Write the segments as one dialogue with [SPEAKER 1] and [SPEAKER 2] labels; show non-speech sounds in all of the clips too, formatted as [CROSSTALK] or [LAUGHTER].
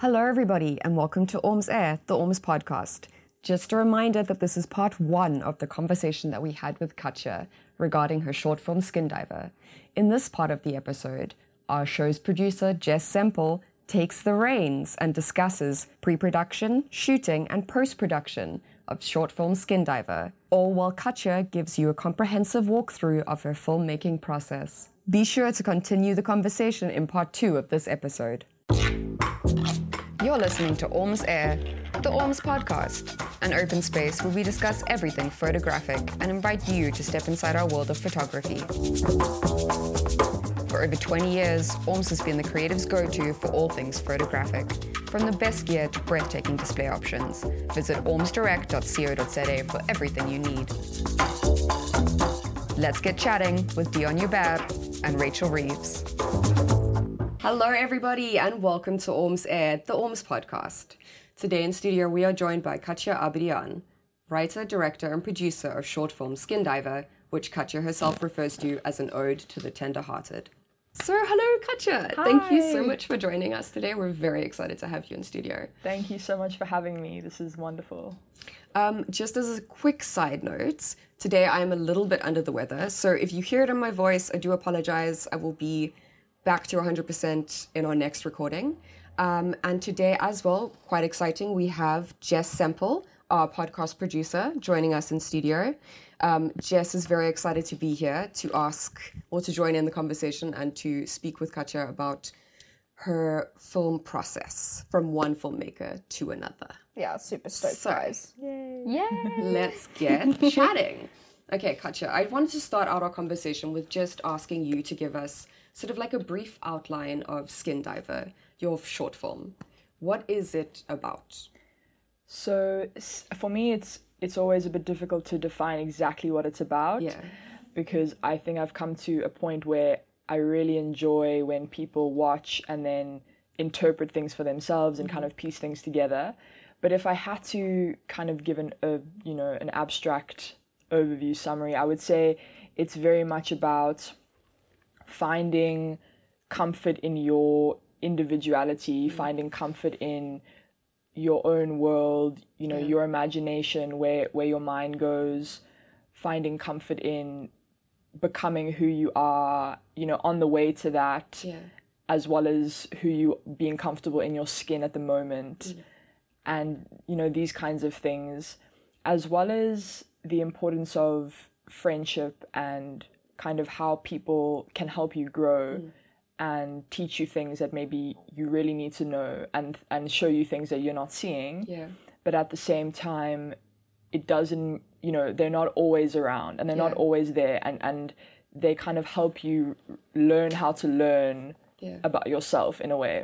[SPEAKER 1] Hello, everybody, and welcome to Orms Air, the Orms podcast. Just a reminder that this is part one of the conversation that we had with Katja regarding her short film Skin Diver. In this part of the episode, our show's producer, Jess Semple, takes the reins and discusses pre production, shooting, and post production of short film Skin Diver, all while Katja gives you a comprehensive walkthrough of her filmmaking process. Be sure to continue the conversation in part two of this episode. You're listening to Orms Air, the Orms podcast, an open space where we discuss everything photographic and invite you to step inside our world of photography. For over 20 years, Orms has been the creative's go to for all things photographic, from the best gear to breathtaking display options. Visit ormsdirect.co.za for everything you need. Let's get chatting with Dion Hubert and Rachel Reeves. Hello, everybody, and welcome to Orms Air, the Orms podcast. Today in studio, we are joined by Katja Abedian, writer, director, and producer of short film Skin Diver, which Katja herself refers to as an ode to the tender-hearted. So, hello, Katja. Thank you so much for joining us today. We're very excited to have you in studio.
[SPEAKER 2] Thank you so much for having me. This is wonderful.
[SPEAKER 1] Um, just as a quick side note, today I am a little bit under the weather. So if you hear it in my voice, I do apologize. I will be back to 100% in our next recording. Um, and today, as well, quite exciting, we have Jess Semple, our podcast producer, joining us in studio. Um, Jess is very excited to be here to ask or to join in the conversation and to speak with Katja about her film process from one filmmaker to another.
[SPEAKER 3] Yeah, super stoked,
[SPEAKER 1] So-
[SPEAKER 3] guys.
[SPEAKER 2] Yay. [LAUGHS]
[SPEAKER 1] Let's get chatting. Okay, Katja, I wanted to start out our conversation with just asking you to give us sort of like a brief outline of Skin Diver, your short film. What is it about?
[SPEAKER 2] So for me, it's it's always a bit difficult to define exactly what it's about.
[SPEAKER 1] Yeah.
[SPEAKER 2] Because I think I've come to a point where I really enjoy when people watch and then interpret things for themselves and kind mm-hmm. of piece things together. But if I had to kind of give an a you know an abstract overview summary, I would say it's very much about finding comfort in your individuality, mm. finding comfort in your own world, you know, your imagination, where where your mind goes, finding comfort in becoming who you are, you know, on the way to that,
[SPEAKER 1] Yeah.
[SPEAKER 2] as well as who you being comfortable in your skin at the moment, mm. and you know these kinds of things, as well as the importance of friendship and kind of how people can help you grow and teach you things that maybe you really need to know and and show you things that you're not seeing
[SPEAKER 1] Yeah.
[SPEAKER 2] but at the same time it doesn't you know they're not always around and they're not always there and and they kind of help you learn how to learn
[SPEAKER 1] Yeah.
[SPEAKER 2] about yourself in a way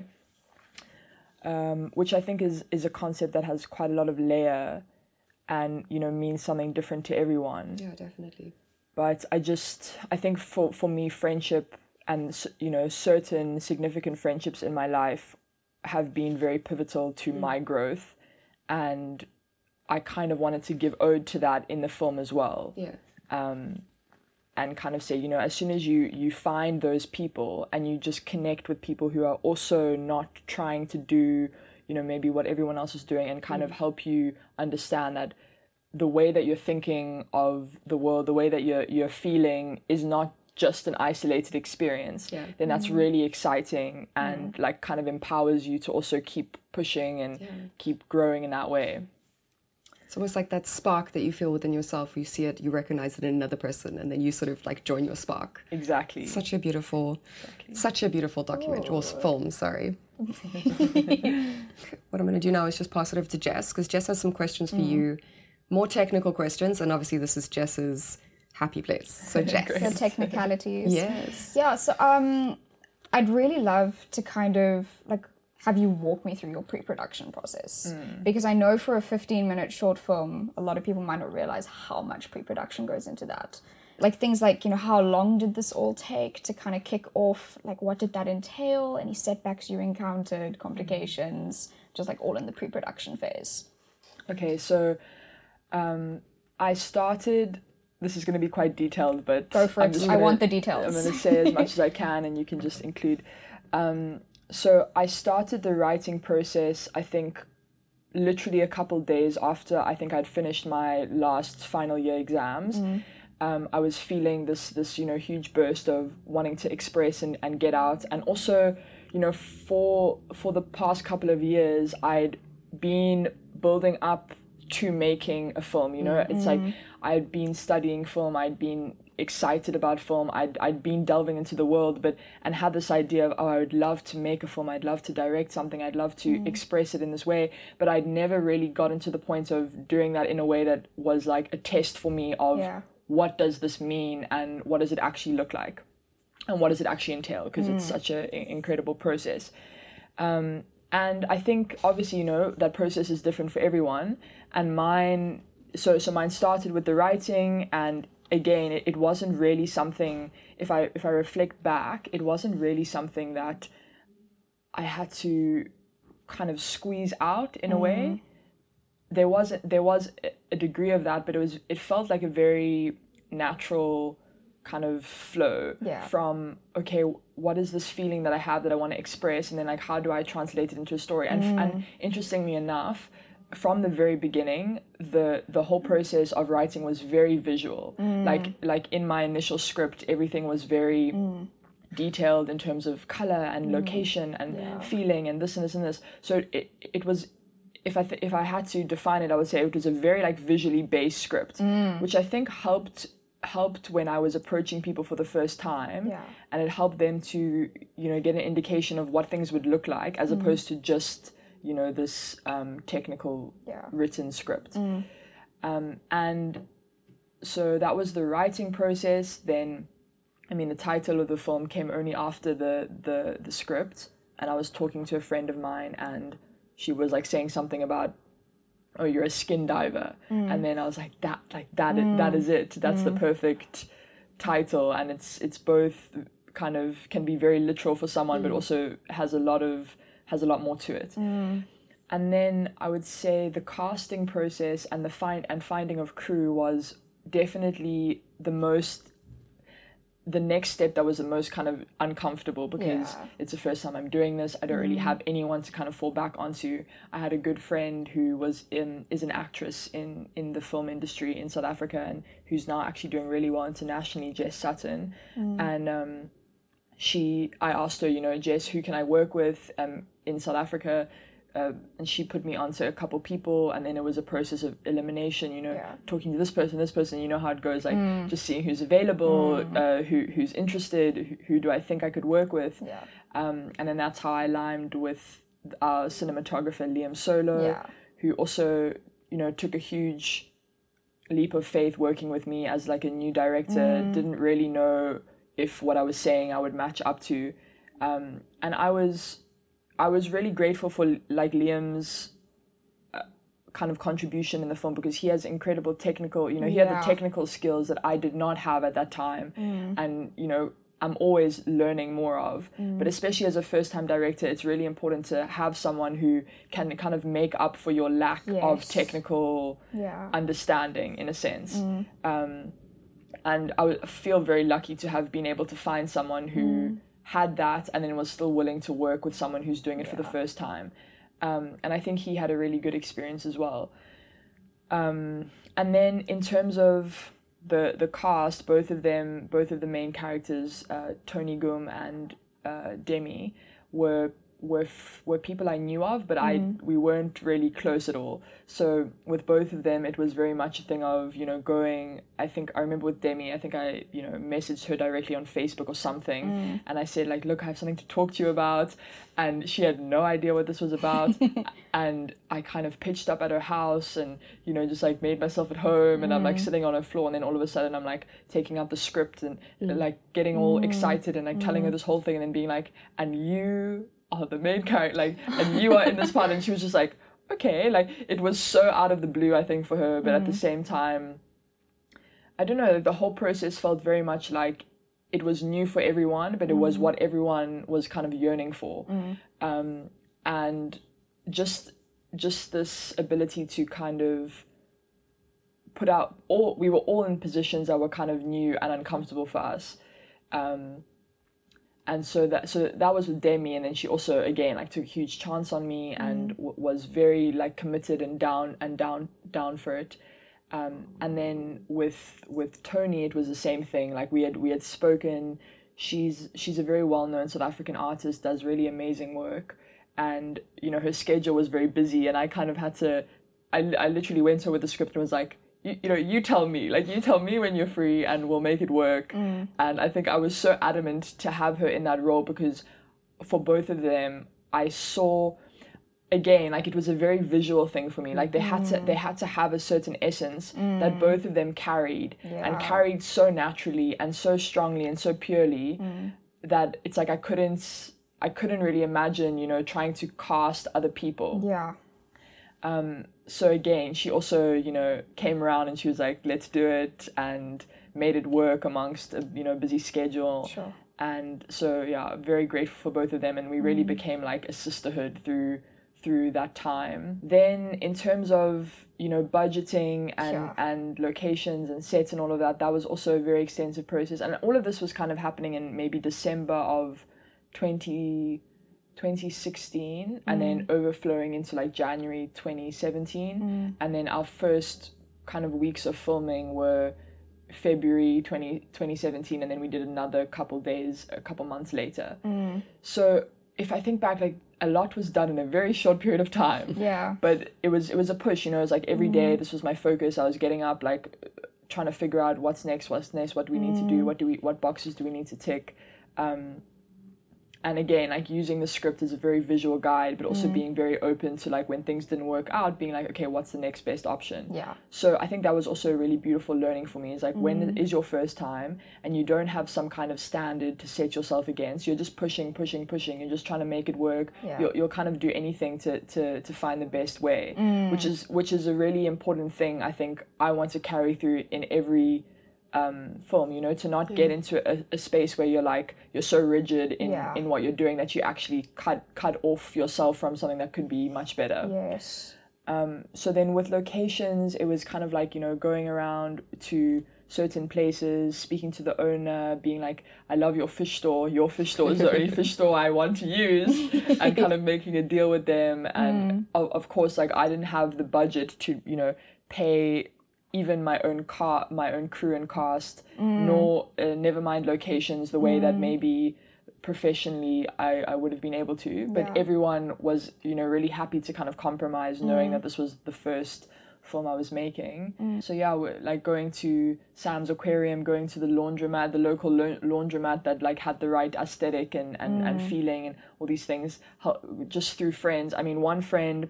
[SPEAKER 2] um, which i think is is a concept that has quite a lot of layer and you know means something different to everyone
[SPEAKER 1] Yeah, definitely.
[SPEAKER 2] But I just I think for for me friendship and you know certain significant friendships in my life have been very pivotal to mm. my growth. And I kind of wanted to give ode to that in the film as well.
[SPEAKER 1] Yeah.
[SPEAKER 2] Um, and kind of say you know as soon as you you find those people and you just connect with people who are also not trying to do you know maybe what everyone else is doing and kind of mm. help you understand that the way that you're thinking of the world the way that you're you're feeling is not just an isolated experience
[SPEAKER 1] Yeah.
[SPEAKER 2] then that's mm-hmm. really exciting and like kind of empowers you to also keep pushing and keep growing in that way
[SPEAKER 1] It's almost like that spark that you feel within yourself. You see it, you recognize it in another person, and then you sort of like join your spark.
[SPEAKER 2] exactly
[SPEAKER 1] Such a beautiful, such a beautiful document or oh. film. Sorry. [LAUGHS] what I'm going to do now is just pass it over to Jess because Jess has some questions for mm. you, more technical questions, and obviously this is Jess's happy place. So [LAUGHS] Jess,
[SPEAKER 3] The technicalities.
[SPEAKER 1] yes,
[SPEAKER 3] Yeah, so um I'd really love to kind of like have you walk me through your pre-production process because I know for a 15 minute short film a lot of people might not realize how much pre-production goes into that. Like things like, you know, how long did this all take to kind of kick off? Like what did that entail? Any setbacks you encountered, complications, just like all in the pre-production phase.
[SPEAKER 2] Okay, so um, I started. This is going to be quite detailed, but
[SPEAKER 3] Go for
[SPEAKER 2] I'm
[SPEAKER 3] it. I
[SPEAKER 2] gonna-
[SPEAKER 3] want the details.
[SPEAKER 2] I'm going to say as much as I can, and you can just include. Um, so I started the writing process, I think, literally a couple days after I think I'd finished my last final year exams. Um, I was feeling this this you know huge burst of wanting to express and, and get out, and also you know for for the past couple of years I'd been building up to making a film. You know, it's like mm-hmm. I'd been studying film, I'd been excited about film, I'd I'd been delving into the world, but and had this idea of oh I would love to make a film, I'd love to direct something, I'd love to mm-hmm. express it in this way, but I'd never really gotten to the point of doing that in a way that was like a test for me of
[SPEAKER 3] Yeah.
[SPEAKER 2] what does this mean and what does it actually look like? And what does it actually entail? Because it's mm. such an incredible process. Um, and i think obviously you know that process is different for everyone. And mine so so mine started with the writing and again it, it wasn't really something if i if i reflect back it wasn't really something that i had to kind of squeeze out in a way. Mm-hmm. There wasn't there was a degree of that, but it was it felt like a very natural kind of flow
[SPEAKER 3] Yeah.
[SPEAKER 2] from okay, what is this feeling that I have that I want to express, and then like how do I translate it into a story? And and mm. interestingly enough, from the very beginning, the the whole process of writing was very visual. Mm. Like like in my initial script, everything was very mm. detailed in terms of color and location and feeling and this and this and this. So it it was if I th- if I had to define it, I would say it was a very like visually based script, which I think helped helped when I was approaching people for the first time,
[SPEAKER 3] Yeah.
[SPEAKER 2] and it helped them to you know get an indication of what things would look like as opposed to just you know this um, technical
[SPEAKER 3] Yeah.
[SPEAKER 2] written script, um, and so that was the writing process. Then, I mean, the title of the film came only after the the the script, and I was talking to a friend of mine, and she was like saying something about, "Oh, you're a skin diver," mm. and then I was like, "That, like that, i- that mm. is it. That's the mm. perfect title," and it's it's both kind of can be very literal for someone, but also has a lot of has a lot more to it. And then I would say the casting process and the find and finding of crew was definitely the most the next step that was the most kind of uncomfortable because
[SPEAKER 3] Yeah.
[SPEAKER 2] it's the first time I'm doing this. I don't really have anyone to kind of fall back onto. I had a good friend who was in is an actress in in the film industry in South Africa and who's now actually doing really well internationally, Jess Sutton. And um she I asked her, you know, Jess, who can I work with um, in South Africa? Uh, and she put me onto a couple people, and then it was a process of elimination. You know,
[SPEAKER 3] Yeah.
[SPEAKER 2] talking to this person, this person. You know how it goes, like just seeing who's available, uh, who who's interested, who, who do I think I could work with,
[SPEAKER 3] Yeah.
[SPEAKER 2] um, and then that's how I limed with our cinematographer Liam Solo,
[SPEAKER 3] Yeah.
[SPEAKER 2] who also you know took a huge leap of faith working with me as like a new director. Didn't really know if what I was saying I would match up to, um, and I was I was really grateful for like Liam's uh, kind of contribution in the film because he has incredible technical you know he had the technical skills that I did not have at that time and you know I'm always learning more of. But especially as a first time director it's really important to have someone who can kind of make up for your lack of technical
[SPEAKER 3] Yeah.
[SPEAKER 2] understanding in a sense. Um, and I feel very lucky to have been able to find someone who had that and then was still willing to work with someone who's doing it for the first time. Um, and I think he had a really good experience as well. Um, and then in terms of the the cast, both of them, both of the main characters, uh, Tony Goom and uh, Demi, were were were people I knew of, but I mm-hmm. we weren't really close at all. So with both of them, it was very much a thing of you know going. I think I remember with Demi, I think I you know messaged her directly on Facebook or something, mm. and I said like, look, I have something to talk to you about, and she had no idea what this was about, [LAUGHS] and I kind of pitched up at her house and you know just like made myself at home, and I'm like mm. sitting on her floor, and then all of a sudden I'm like taking out the script and mm. like getting all excited and like telling her this whole thing, and then being like, and you are the main character, like, and you are in this part, and she was just like, okay, like it was so out of the blue, I think, for her, but at the same time, I don't know, the whole process felt very much like it was new for everyone, but it was what everyone was kind of yearning for, um, and just just this ability to kind of put out all we were all in positions that were kind of new and uncomfortable for us. Um, and so that so that was with Demi, and then she also again like took a huge chance on me and w- was very like committed and down and down down for it. Um, and then with with Tony, it was the same thing. Like we had we had spoken. She's she's a very well known South African artist, does really amazing work, and you know her schedule was very busy, and I kind of had to. I, I literally went to her with the script and was like, you, you know, you tell me, like you tell me when you're free, and we'll make it work. Mm. And I think I was so adamant to have her in that role because for both of them, I saw again like it was a very visual thing for me. Like they had to mm. they had to have a certain essence that mm. both of them carried and carried so naturally and so strongly and so purely that it's like I couldn't I couldn't really imagine you know trying to cast other people.
[SPEAKER 3] Yeah.
[SPEAKER 2] Um, so again she also you know came around and she was like let's do it and made it work amongst a you know busy schedule
[SPEAKER 3] Sure.
[SPEAKER 2] and so yeah very grateful for both of them and we really mm-hmm. became like a sisterhood through through that time then in terms of you know budgeting and
[SPEAKER 3] Sure.
[SPEAKER 2] and locations and sets and all of that that was also a very extensive process and all of this was kind of happening in maybe december of 20 2016 and mm. then overflowing into like January 2017 mm. and then our first kind of weeks of filming were February 20, 2017 and then we did another couple days a couple months later. Mm. So if I think back like a lot was done in a very short period of time. [LAUGHS]
[SPEAKER 3] Yeah.
[SPEAKER 2] but it was it was a push you know it was like every day this was my focus. I was getting up like trying to figure out what's next what's next what do we need to do what do we what boxes do we need to tick? Um and again like using the script as a very visual guide but also mm. being very open to like when things didn't work out being like okay what's the next best option
[SPEAKER 3] Yeah.
[SPEAKER 2] so I think that was also a really beautiful learning for me. Is like when it is your first time and you don't have some kind of standard to set yourself against, you're just pushing, pushing, pushing. You're just trying to make it work.
[SPEAKER 3] Yeah.
[SPEAKER 2] You'll, you'll kind of do anything to, to, to find the best way, which mm. is which is a really important thing. I think I want to carry through in every um, film. You know, to not get into a, a space where you're like you're so rigid in,
[SPEAKER 3] Yeah.
[SPEAKER 2] in what you're doing that you actually cut cut off yourself from something that could be much better
[SPEAKER 3] Yes.
[SPEAKER 2] so then with locations it was kind of like you know going around to certain places speaking to the owner being like i love your fish store your fish store is the only fish [LAUGHS] store i want to use and kind of making a deal with them and of, of course like i didn't have the budget to you know pay even my own car my own crew and cast mm. nor uh, never mind locations the way that mm. maybe professionally I, I would have been able to. But
[SPEAKER 3] Yeah.
[SPEAKER 2] everyone was you know really happy to kind of compromise knowing that mm. this was the first film I was making. So yeah like going to Sam's aquarium going to the laundromat the local lo- laundromat that like had the right aesthetic and and, and feeling and all these things just through friends. I mean one friend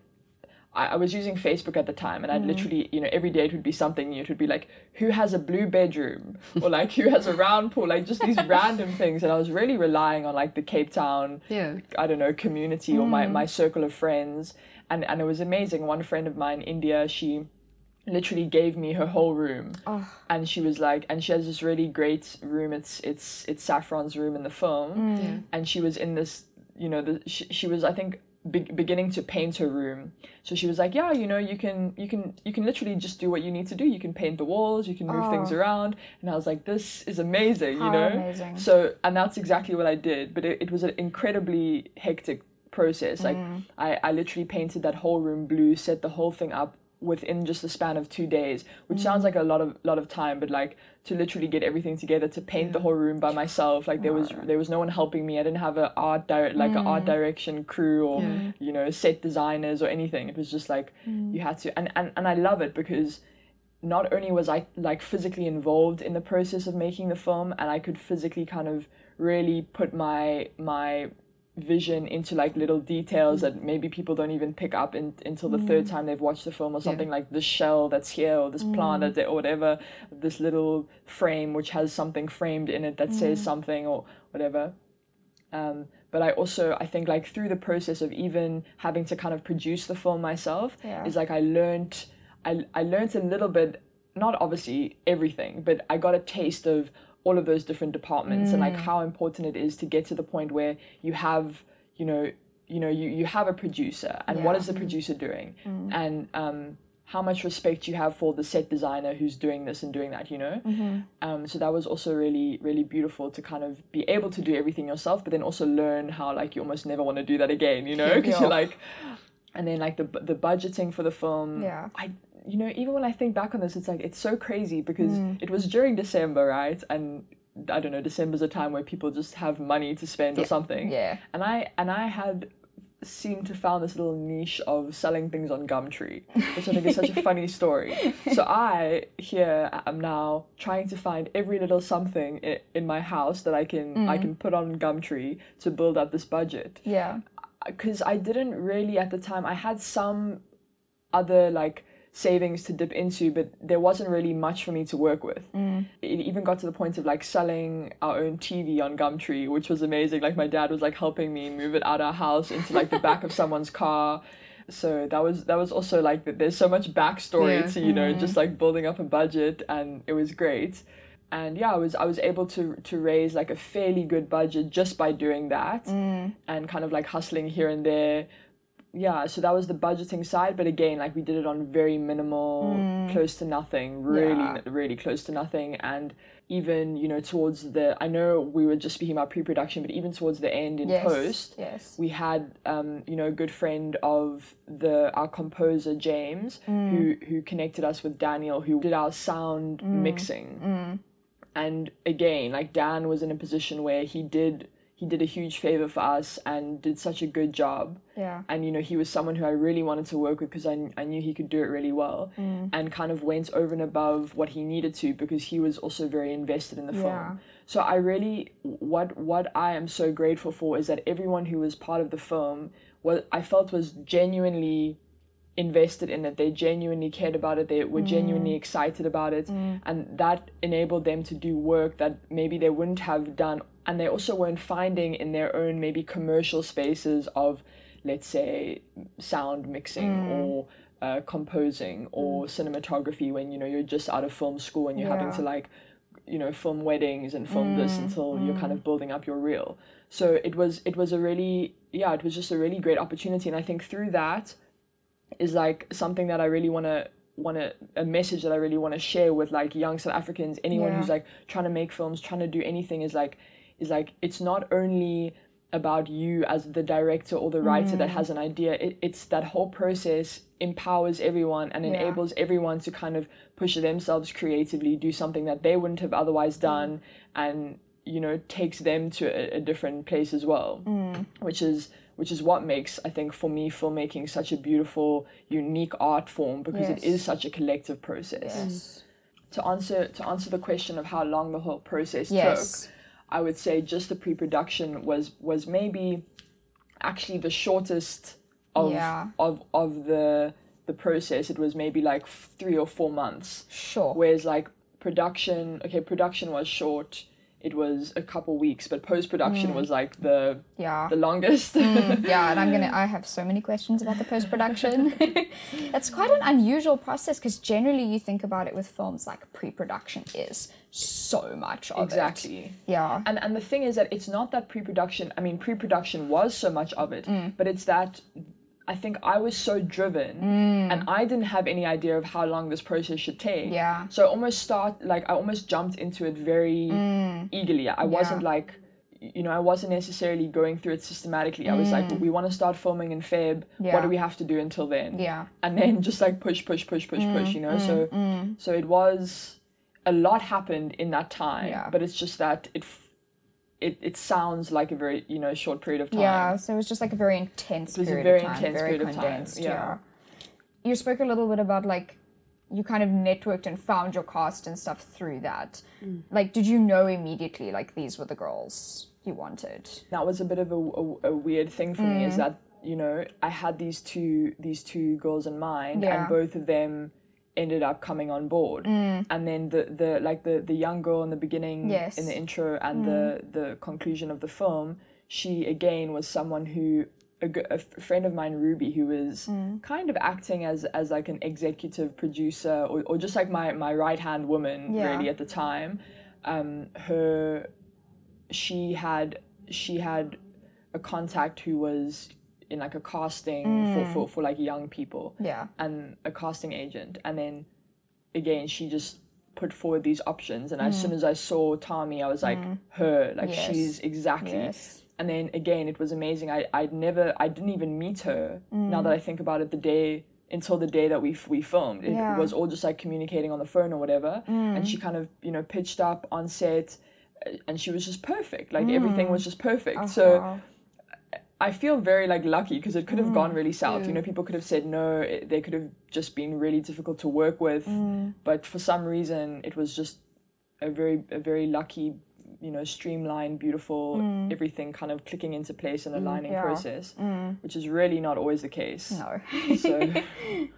[SPEAKER 2] I, I was using Facebook at the time, and I'd mm-hmm. literally, you know, every day it would be something new. It would be like, who has a blue bedroom, [LAUGHS] or like who has a round pool, like just these random [LAUGHS] things. And I was really relying on like the Cape Town,
[SPEAKER 1] Yeah.
[SPEAKER 2] I don't know, community or my my mm. circle of friends, and and it was amazing. One friend of mine, India, she literally gave me her whole room. And she was like and she has this really great room. It's it's it's saffron's room in the film mm. and she was in this you know the she, she was i think be- beginning to paint her room. So she was like yeah you know you can you can you can literally just do what you need to do. You can paint the walls you can move things
[SPEAKER 3] Oh.
[SPEAKER 2] around. And i was like this is amazing
[SPEAKER 3] How
[SPEAKER 2] you know?
[SPEAKER 3] amazing.
[SPEAKER 2] so and that's exactly what i did but it, it was an incredibly hectic process. Like mm. I, I literally painted that whole room blue set the whole thing up within just the span of two days which sounds mm. like a lot of lot of time but like to literally get everything together to paint the whole room by myself like there was there was no one helping me. I didn't have a art direct like an art mm. direction crew or you know set designers or anything. It was just like mm. you had to and, and and i love it because not only was I like physically involved in the process of making the film and I could physically kind of really put my my vision into like little details mm. that maybe people don't even pick up in, until the third mm. time they've watched the film or something like this shell that's here or this plant mm. that they, or whatever this little frame which has something framed in it that says something or whatever. Um, but I also I think like through the process of even having to kind of produce the film myself
[SPEAKER 3] Yeah.
[SPEAKER 2] is like I learned I I learned a little bit not obviously everything but I got a taste of all of those different departments and like how important it is to get to the point where you have you know you know you, you have a producer and what
[SPEAKER 3] Yeah.
[SPEAKER 2] is the producer doing and um how much respect you have for the set designer who's doing this and doing that, you know?
[SPEAKER 3] Mm-hmm.
[SPEAKER 2] Um, so that was also really, really beautiful to kind of be able to do everything yourself, but then also learn how like you almost never want to do that again, you know? Because [LAUGHS]
[SPEAKER 3] Yeah.
[SPEAKER 2] you're like, and then like the the budgeting for the film.
[SPEAKER 3] Yeah.
[SPEAKER 2] I you know even when I think back on this, it's like it's so crazy because
[SPEAKER 3] Mm.
[SPEAKER 2] it was during December, right? And I don't know, December's a time where people just have money to spend or something.
[SPEAKER 3] Yeah.
[SPEAKER 2] And I and I had seemed to found this little niche of selling things on Gumtree, which I think is such a [LAUGHS] funny story. So I here am now trying to find every little something in my house that I can
[SPEAKER 3] Mm.
[SPEAKER 2] I can put on Gumtree to build up this budget
[SPEAKER 3] Yeah.
[SPEAKER 2] because I didn't really at the time. I had some other like savings to dip into, but there wasn't really much for me to work with. Mm. It even got to the point of like selling our own TV on Gumtree, which was amazing. Like my dad was like helping me move it out of our house into like the back of [LAUGHS] someone's car. So that was that was also like. There's so much backstory
[SPEAKER 1] Yeah.
[SPEAKER 2] to you know mm-hmm. just like building up a budget, and it was great. And yeah, I was I was able to to raise like a fairly good budget just by doing that mm. and kind of like hustling here and there yeah so that was the budgeting side but again like we did it on very minimal mm. close to nothing really
[SPEAKER 3] Yeah.
[SPEAKER 2] really close to nothing and even you know towards the i know we were just speaking about pre-production but even towards the end in
[SPEAKER 3] Yes.
[SPEAKER 2] post
[SPEAKER 3] Yes.
[SPEAKER 2] we had um, you know a good friend of the our composer James mm. who who connected us with Daniel who did our sound mm. mixing and again like Dan was in a position where he did he did a huge favor for us and did such a good job.
[SPEAKER 3] Yeah.
[SPEAKER 2] and you know he was someone who I really wanted to work with because I, I knew he could do it really well
[SPEAKER 3] Mm.
[SPEAKER 2] and kind of went over and above what he needed to because he was also very invested in the
[SPEAKER 3] Yeah.
[SPEAKER 2] film so I really what what I am so grateful for is that everyone who was part of the film what I felt was genuinely invested in it. They genuinely cared about it. They were genuinely excited about it. And that enabled them to do work that maybe they wouldn't have done and they also weren't finding in their own maybe commercial spaces of let's say sound mixing mm. or uh, composing or mm. cinematography when you know you're just out of film school and you're having to like you know film weddings and film this mm. until you're kind of building up your reel. So it was it was a really yeah it was just a really great opportunity. And i think through that is like something that i really want to want to a message that i really want to share with like young south africans anyone
[SPEAKER 3] Yeah.
[SPEAKER 2] who's like trying to make films trying to do anything is like is like it's not only about you as the director or the writer that mm. has an idea it, it's that whole process empowers everyone and
[SPEAKER 3] Yeah.
[SPEAKER 2] enables everyone to kind of push themselves creatively do something that they wouldn't have otherwise done and you know takes them to a, a different place as well mm. which is which is what makes i think for me filmmaking such a beautiful unique art form because it
[SPEAKER 3] Yes.
[SPEAKER 2] is such a collective process
[SPEAKER 3] Yes.
[SPEAKER 2] to answer to answer the question of how long the whole process
[SPEAKER 3] Yes.
[SPEAKER 2] took I would say just the pre-production was was maybe actually the shortest of
[SPEAKER 3] Yeah.
[SPEAKER 2] of of the the process. It was maybe like f- three or four months.
[SPEAKER 3] Sure.
[SPEAKER 2] Whereas like production, okay, production was short. It was a couple weeks, but post production was like the
[SPEAKER 3] yeah.
[SPEAKER 2] the longest. [LAUGHS]
[SPEAKER 3] yeah, and I'm gonna. I have so many questions about the post production. it's [LAUGHS] quite an unusual process because generally you think about it with films like pre production is so much of it.
[SPEAKER 2] exactly.
[SPEAKER 3] Yeah.
[SPEAKER 2] And and the thing is that it's not that pre-production. I mean, pre-production was so much of it,
[SPEAKER 3] Mm.
[SPEAKER 2] but it's that I think I was so driven, and I didn't have any idea of how long this process should take.
[SPEAKER 3] Mm. Yeah.
[SPEAKER 2] So I almost start like I almost jumped into it very eagerly. I wasn't like. You know, I wasn't necessarily going through it systematically. I was like, we want to start filming in Feb. Yeah. What
[SPEAKER 3] Mm.
[SPEAKER 2] Do we have to do until then?
[SPEAKER 3] Yeah.
[SPEAKER 2] and then just like push, push, push, push, push.
[SPEAKER 3] Mm,
[SPEAKER 2] You know, so so it was a lot happened in that time.
[SPEAKER 3] Yeah.
[SPEAKER 2] But it's just that it it it sounds like a very you know short period of time.
[SPEAKER 3] Yeah, so it was just like a very intense
[SPEAKER 2] It was a very
[SPEAKER 3] time,
[SPEAKER 2] intense
[SPEAKER 3] very
[SPEAKER 2] period of time, yeah.
[SPEAKER 3] yeah. You spoke a little bit about like you kind of networked and found your cast and stuff through that.
[SPEAKER 2] Mm.
[SPEAKER 3] Like, did you know immediately like these were the girls you wanted?
[SPEAKER 2] That was a bit of a, a, a weird thing for me
[SPEAKER 3] Mm.
[SPEAKER 2] is that you know I had these two these two girls in mind
[SPEAKER 3] Yeah.
[SPEAKER 2] and both of them ended up coming on board and then the the like the the young girl in the beginning
[SPEAKER 3] Mm. Yes. Mm.
[SPEAKER 2] in the intro and the the conclusion of the film she again was someone who a friend of mine ruby who was
[SPEAKER 3] Mm.
[SPEAKER 2] kind of acting as as like an executive producer or, or just like my my right hand woman
[SPEAKER 3] Yeah.
[SPEAKER 2] really at the time um her she had she had a contact who was in like a casting for, for mm. for like young people
[SPEAKER 3] Yeah.
[SPEAKER 2] and a casting agent. And then again she just put forward these options. And as mm. soon as i saw tommy i was like mm. her. Like
[SPEAKER 3] Yes.
[SPEAKER 2] she's exactly
[SPEAKER 3] Yes.
[SPEAKER 2] and then again it was amazing. I i'd never i didn't even meet her now that i think about it the day until the day that we f- we filmed. It
[SPEAKER 3] Yeah.
[SPEAKER 2] was all just like communicating on the phone or whatever. And she kind of you know pitched up on set uh, and she was just perfect. Like everything was just perfect. Oh, so
[SPEAKER 3] Wow.
[SPEAKER 2] I feel very like lucky because it could have gone mm, really south. You know, people could have said no. It, they could have just been really difficult to work with, mm. but for some reason, it was just a very a very lucky, you know, streamlined, beautiful, mm. everything kind of clicking into place and aligning
[SPEAKER 3] yeah.
[SPEAKER 2] process, which is really not always the case.
[SPEAKER 3] No.
[SPEAKER 2] So [LAUGHS]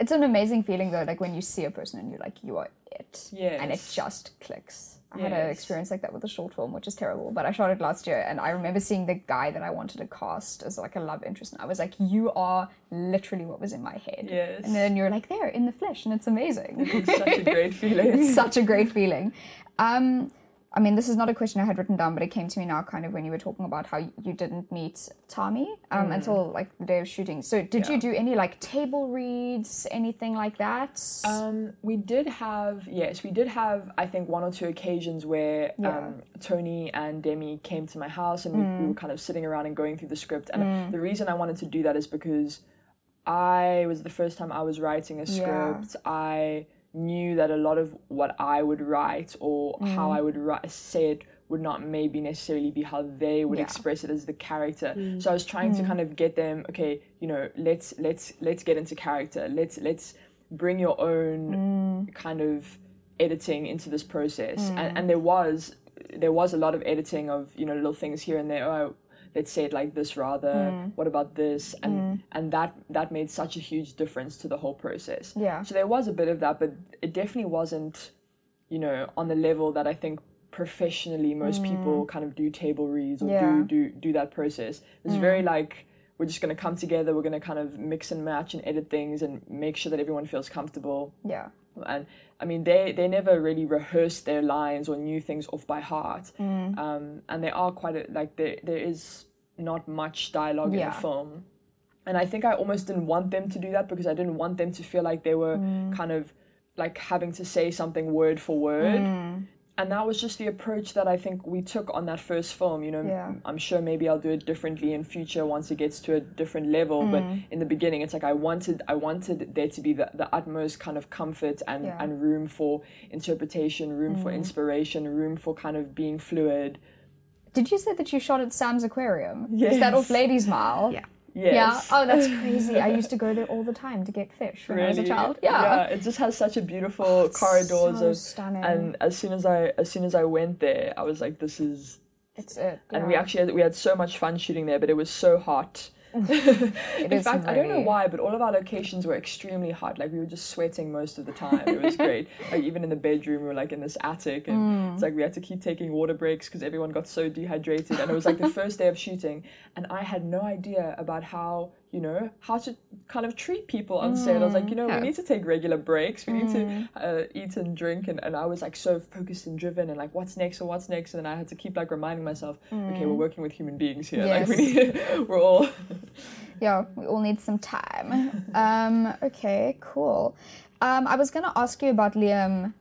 [SPEAKER 3] It's an amazing feeling though, like when you see a person and you're like, you are it. And it just clicks. I had an experience like that with a short film, which is terrible, but I shot it last year and I remember seeing the guy that I wanted to cast as like a love interest and I was like, you are literally what was in my head.
[SPEAKER 2] Yes.
[SPEAKER 3] And then you're like there in the flesh and it's amazing.
[SPEAKER 2] it's such a great [LAUGHS] feeling.
[SPEAKER 3] it's such a great feeling. Um, I mean, this is not a question I had written down, but it came to me now kind of when you were talking about how you didn't meet Tommy um, until like the day of shooting. So, did you do any like table reads, anything like that?
[SPEAKER 2] Um, we did have yes, we did have I think one or two occasions where um, Tony and Demi came to my house and we, we were kind of sitting around and going through the script. And the reason I wanted to do that is because I was the first time I was writing a script. I knew that a lot of what I would write or how mm. I would write, say it would not maybe necessarily be how they would
[SPEAKER 3] Yeah.
[SPEAKER 2] express it as the character. Mm. So I was trying to mm. kind of get them, okay, you know, let's let's let's get into character. Let's let's bring your own kind of editing into this process. And and there was there was a lot of editing of, you know, little things here and there. Oh, let's say it like this rather. Mm. What about this? And mm. and that that made such a huge difference to the whole process.
[SPEAKER 3] Yeah.
[SPEAKER 2] So there was a bit of that, but it definitely wasn't, you know, on the level that I think professionally most mm. people kind of do table reads or
[SPEAKER 3] Yeah.
[SPEAKER 2] do do do that process. It's very like we're just going to come together, we're going to kind of mix and match and edit things and make sure that everyone feels comfortable.
[SPEAKER 3] yeah.
[SPEAKER 2] And I mean, they they never really rehearsed their lines or knew things off by heart.
[SPEAKER 3] Mm.
[SPEAKER 2] Um, and they are quite a, like there there is not much dialogue in the film. And I think I almost didn't want them to do that because I didn't want them to feel like they were
[SPEAKER 3] Mm.
[SPEAKER 2] kind of like having to say something word for word.
[SPEAKER 3] Mm.
[SPEAKER 2] And that was just the approach that I think we took on that first film. You know,
[SPEAKER 3] Yeah.
[SPEAKER 2] I'm sure maybe I'll do it differently in future once it gets to a different level. But
[SPEAKER 3] Mm.
[SPEAKER 2] in the beginning, it's like I wanted I wanted there to be the, the utmost kind of comfort and,
[SPEAKER 3] Yeah.
[SPEAKER 2] and room for interpretation, room for inspiration, room for kind of being fluid.
[SPEAKER 3] Did you say that you shot at Sam's Aquarium? Is that off
[SPEAKER 2] Yes.
[SPEAKER 3] Ladies Mile?
[SPEAKER 1] Yeah.
[SPEAKER 2] Yes.
[SPEAKER 3] Yeah. Oh, that's [LAUGHS] crazy. I used to go there all the time to get fish when I was a child. Yeah.
[SPEAKER 2] it just has such a beautiful oh, corridors
[SPEAKER 3] so
[SPEAKER 2] of
[SPEAKER 3] stunning.
[SPEAKER 2] and as soon as I as soon as I went there, I was like, this is
[SPEAKER 3] It's it.
[SPEAKER 2] and we actually had, we had so much fun shooting there, but it was so hot. [LAUGHS] In fact, I don't know why, but all of our locations were extremely hot. Like we were just sweating most of the time. It was great. [LAUGHS] like even in the bedroom, we were like in this attic, and
[SPEAKER 3] Mm.
[SPEAKER 2] it's like we had to keep taking water breaks because everyone got so dehydrated. And it was like the first day of shooting, and I had no idea about how you know how to kind of treat people on set. I was like, you know,
[SPEAKER 1] Yeah.
[SPEAKER 2] we need to take regular breaks. We need
[SPEAKER 3] Mm.
[SPEAKER 2] to uh, eat and drink, and, and I was like so focused and driven, and like what's next or what's next, and then I had to keep like reminding myself, okay, we're working with human beings here. Like we
[SPEAKER 3] Mm. Yes.
[SPEAKER 2] need, [LAUGHS] we're all. [LAUGHS]
[SPEAKER 3] Yeah, we all need some time. um, okay, cool. Um, I was to ask you about Liam,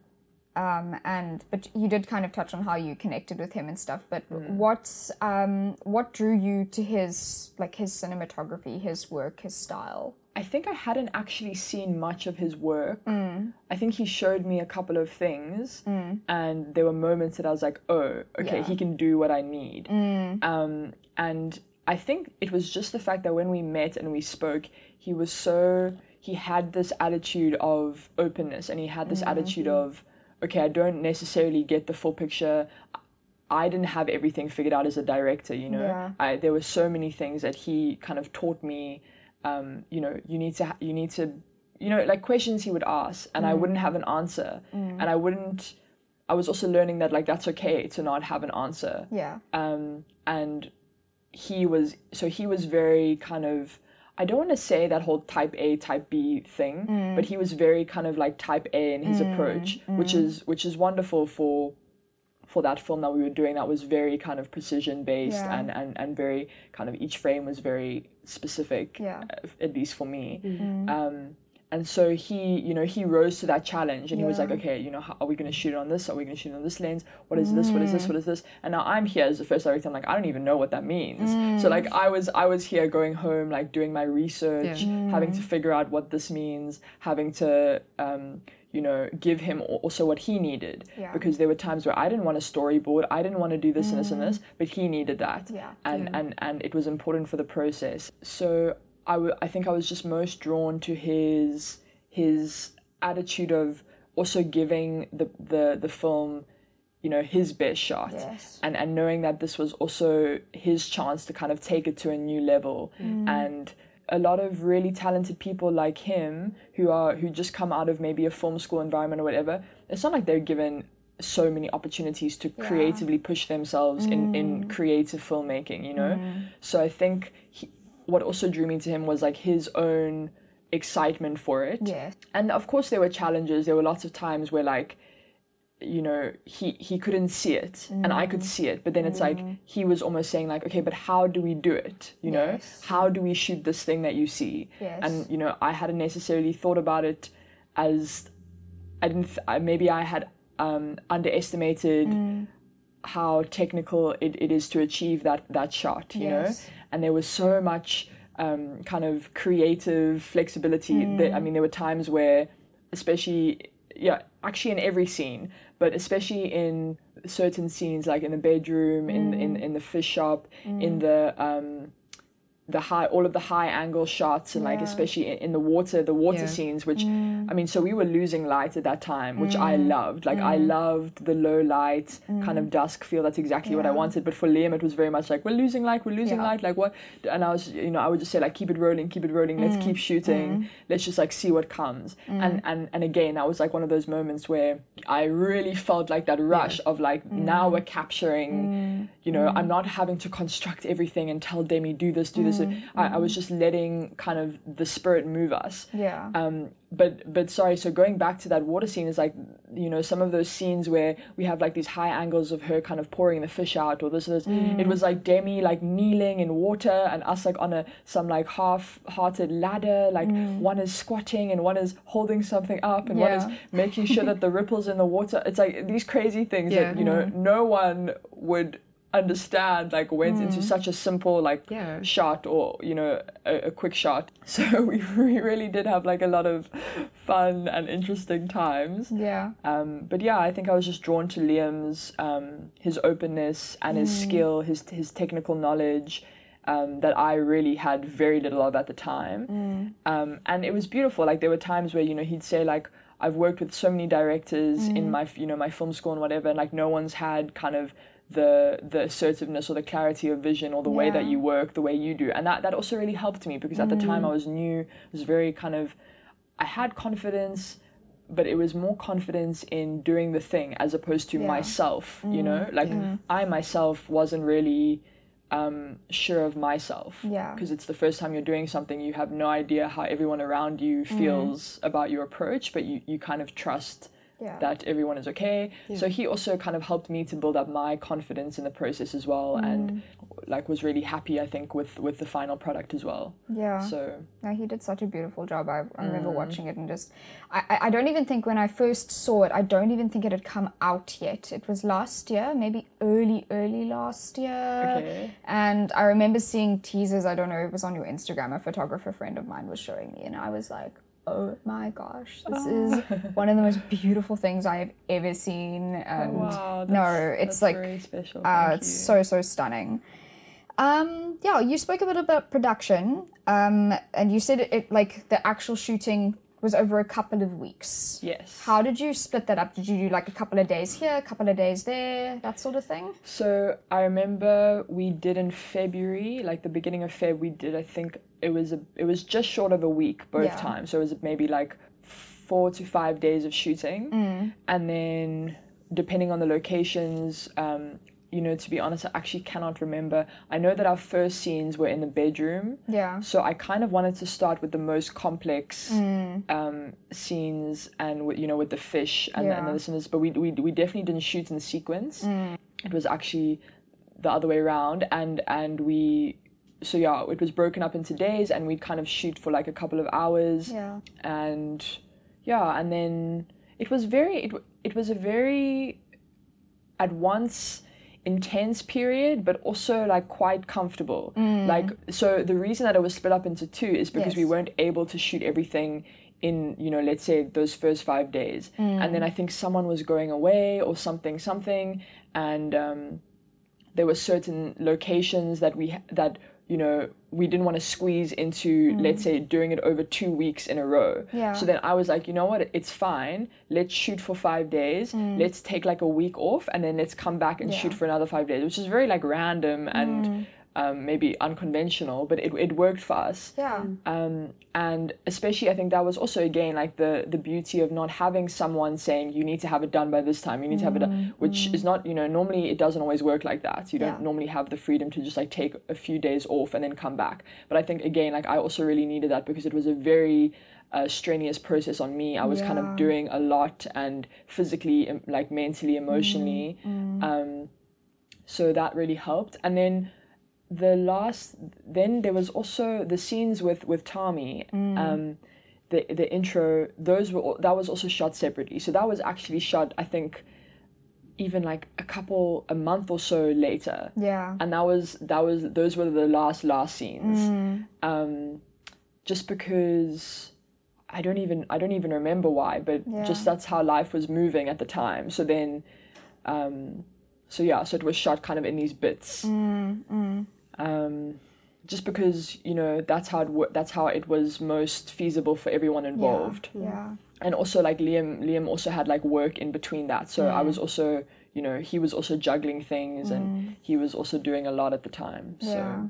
[SPEAKER 3] um, and but you did kind of touch on how you connected with him and stuff. But what um, what drew you to his like his cinematography, his work, his style?
[SPEAKER 2] I think I hadn't actually seen much of his work.
[SPEAKER 3] Mm.
[SPEAKER 2] I think he showed me a couple of things, and there were moments that I was like, "Oh, okay,
[SPEAKER 3] Yeah.
[SPEAKER 2] he can do what I need." Um, and I think it was just the fact that when we met and we spoke, he was so he had this attitude of openness, and he had this attitude of, "Okay, I don't necessarily get the full picture." I didn't have everything figured out as a director, you know.
[SPEAKER 3] Yeah.
[SPEAKER 2] I, there were so many things that he kind of taught me. Um, you know, you need to, ha- you need to, you know, like questions he would ask, and I wouldn't have an answer, and I wouldn't. I was also learning that like that's okay to not have an answer.
[SPEAKER 3] Yeah,
[SPEAKER 2] Um, and he was so he was very kind of. I don't want to say that whole type A type B thing, but he was very kind of like type A in his approach, which is which is wonderful for for that film that we were doing that was very kind of precision based
[SPEAKER 3] Yeah.
[SPEAKER 2] and, and and very kind of each frame was very specific
[SPEAKER 3] Yeah.
[SPEAKER 2] uh, at least for me
[SPEAKER 3] Mm.
[SPEAKER 2] um and so he you know he rose to that challenge and he was like okay you know how, are we going to shoot it on this? Are we going to shoot it on this lens? What is this? What is this? Mm. What is this? And now i'm here as the first director i'm like i don't even know what that means. So like mm. i was i was here going home like doing my research having to mm. figure out what this means having to um you know give him also what he needed
[SPEAKER 3] Yeah.
[SPEAKER 2] because there were times where i didn't want a storyboard i didn't want to do this and this and this but he needed that.
[SPEAKER 3] Yeah.
[SPEAKER 2] and and and it was important for the process. So I w- I think I was just most drawn to his his attitude of also giving the the the film you know his best shot.
[SPEAKER 3] Yes.
[SPEAKER 2] and and knowing that this was also his chance to kind of take it to a new level. Mm. And a lot of really talented people like him who are who just come out of maybe a film school environment or whatever it's not like they're given so many opportunities to creatively push themselves in in mm. creative filmmaking you know? Mm. So i think he, what also drew me to him was like his own excitement for it.
[SPEAKER 3] Yes.
[SPEAKER 2] and of course there were challenges. There were lots of times where like you know he he couldn't see it and i could mm. see it. But then it's like mm. he was almost saying like okay but how do we do it? You know?
[SPEAKER 3] Yes.
[SPEAKER 2] how do we shoot this thing that you see?
[SPEAKER 3] Yes.
[SPEAKER 2] and you know i hadn't necessarily thought about it as i didn't th- uh, maybe i had um underestimated mm. how technical it, it is to achieve that that shot you
[SPEAKER 3] Yes.
[SPEAKER 2] know and there was so much um, kind of creative flexibility that i mean there were times where especially yeah actually in every scene but especially in certain scenes like in the bedroom in in, in the fish shop in the um the high all of the high angle shots and like especially in, in the water the water
[SPEAKER 1] Yeah.
[SPEAKER 2] scenes which mm. i mean so we were losing light at that time which i mm. loved. Like i mm. loved the low light kind of dusk feel. That's exactly what i wanted. But for liam it was very much like we're losing light we're losing
[SPEAKER 3] Yeah.
[SPEAKER 2] light like what? And i was you know i would just say like keep it rolling keep it rolling let's keep shooting. Let's just like see what comes. And and and again that was like one of those moments where i really felt like that rush of like now we're capturing you know i'm not having to construct everything and tell demi do this do this I, I was mm-hmm. just letting kind of the spirit move us.
[SPEAKER 3] Yeah.
[SPEAKER 2] um but but sorry so going back to that water scene is like you know some of those scenes where we have like these high angles of her kind of pouring the fish out or this or this. It was mm. like demi like kneeling in water and us like on a some like half-hearted ladder like mm. one is squatting and one is holding something up and one is making sure that the [LAUGHS] ripples in the water. It's like these crazy things
[SPEAKER 1] Yeah.
[SPEAKER 2] that you know mm-hmm. no one would understand like went into such a simple like
[SPEAKER 1] Yeah.
[SPEAKER 2] shot or you know a, a quick shot. [LAUGHS] So we re- really did have like a lot of fun and interesting times.
[SPEAKER 3] Yeah.
[SPEAKER 2] um, but yeah i think i was just drawn to liam's um, his openness and his skill his his technical knowledge um, that I really had very little of at the time, um, and it was beautiful. Like there were times where you know he'd say like I've worked with so many directors in my you know my film school and whatever, and like no one's had kind of the the assertiveness or the clarity of vision or the way that you work the way you do, and that that also really helped me because at the time I mm. was new, I was very kind of I had confidence but it was more confidence in doing the thing as opposed to
[SPEAKER 3] Yeah.
[SPEAKER 2] myself you mm. know? Like i myself wasn't really um, sure of myself
[SPEAKER 3] Yeah.
[SPEAKER 2] because it's the first time you're doing something you have no idea how everyone around you mm. feels about your approach but you, you kind of trust
[SPEAKER 3] Yeah.
[SPEAKER 2] that everyone is okay so he also kind of helped me to build up my confidence in the process as well and like was really happy i think with with the final product as well
[SPEAKER 3] Yeah.
[SPEAKER 2] so
[SPEAKER 3] No, he did such a beautiful job. I, I remember
[SPEAKER 2] Mm.
[SPEAKER 3] watching it and just, I, I- I don't even think when I first saw it, I don't even think it had come out yet. It was last year, maybe early, early last year.
[SPEAKER 2] Okay.
[SPEAKER 3] And I remember seeing teasers. I don't know, it was on your Instagram. A photographer friend of mine was showing me, and I was like, oh my gosh, this is [LAUGHS] one of the most beautiful things I have ever seen. And
[SPEAKER 2] wow
[SPEAKER 3] no, it's like,
[SPEAKER 2] very special
[SPEAKER 3] uh, it's so so stunning. Um, yeah, you spoke a bit about production, um, and you said it, it like the actual shooting was over a couple of weeks.
[SPEAKER 2] yes
[SPEAKER 3] How did you split that up? Did you do like a couple of days here, a couple of days there, that sort of thing?
[SPEAKER 2] So I remember we did in February, like the beginning of Feb, we did. I think it was a, it was just short of a week both
[SPEAKER 3] Yeah.
[SPEAKER 2] times. So it was maybe like four to five days of shooting,
[SPEAKER 3] Mm.
[SPEAKER 2] and then depending on the locations, um, you know, to be honest, I actually cannot remember. I know that our first scenes were in the bedroom.
[SPEAKER 3] Yeah.
[SPEAKER 2] So I kind of wanted to start with the most complex
[SPEAKER 3] Mm.
[SPEAKER 2] um, scenes and with, you know with the fish and, the, and the listeners, but we, we we definitely didn't shoot in sequence.
[SPEAKER 3] Mm.
[SPEAKER 2] It was actually the other way around, and and we so yeah, it was broken up into days, and we'd kind of shoot for like a couple of hours
[SPEAKER 3] Yeah.
[SPEAKER 2] and yeah and then it was very it, it was a very at once intense period but also like quite comfortable. Like so the reason that it was split up into two is because we weren't able to shoot everything in you know let's say those first five days. And then i think someone was going away or something something and um, there were certain locations that we that you know we didn't want to squeeze into mm. let's say doing it over two weeks in a row.
[SPEAKER 3] Yeah.
[SPEAKER 2] so then i was like you know what? It's fine. Let's shoot for five days. Mm. Let's take like a week off and then let's come back and shoot for another five days which is very like random and mm. Um, maybe unconventional but it, it worked for us.
[SPEAKER 3] Yeah.
[SPEAKER 2] um, and especially I think that was also again like the the beauty of not having someone saying you need to have it done by this time. You need to have it done which is not you know normally it doesn't always work like that. You don't
[SPEAKER 3] Yeah.
[SPEAKER 2] normally have the freedom to just like take a few days off and then come back. But I think again like I also really needed that because it was a very uh, strenuous process on me. I was kind of doing a lot and physically like mentally emotionally. Um, so that really helped. And then the last then there was also the scenes with with Tommy um the the intro those were that was also shot separately. So that was actually shot I think even like a couple a month or so later.
[SPEAKER 3] Yeah.
[SPEAKER 2] and that was that was those were the last last scenes. Um just because I don't even I don't even remember why but
[SPEAKER 3] Yeah.
[SPEAKER 2] just that's how life was moving at the time. So then um so yeah so it was shot kind of in these bits um just because you know that's how it wo- that's how it was most feasible for everyone involved
[SPEAKER 3] Yeah.
[SPEAKER 2] and also like Liam Liam also had like work in between that so I was also you know he was also juggling things and he was also doing a lot at the time so
[SPEAKER 3] Yeah.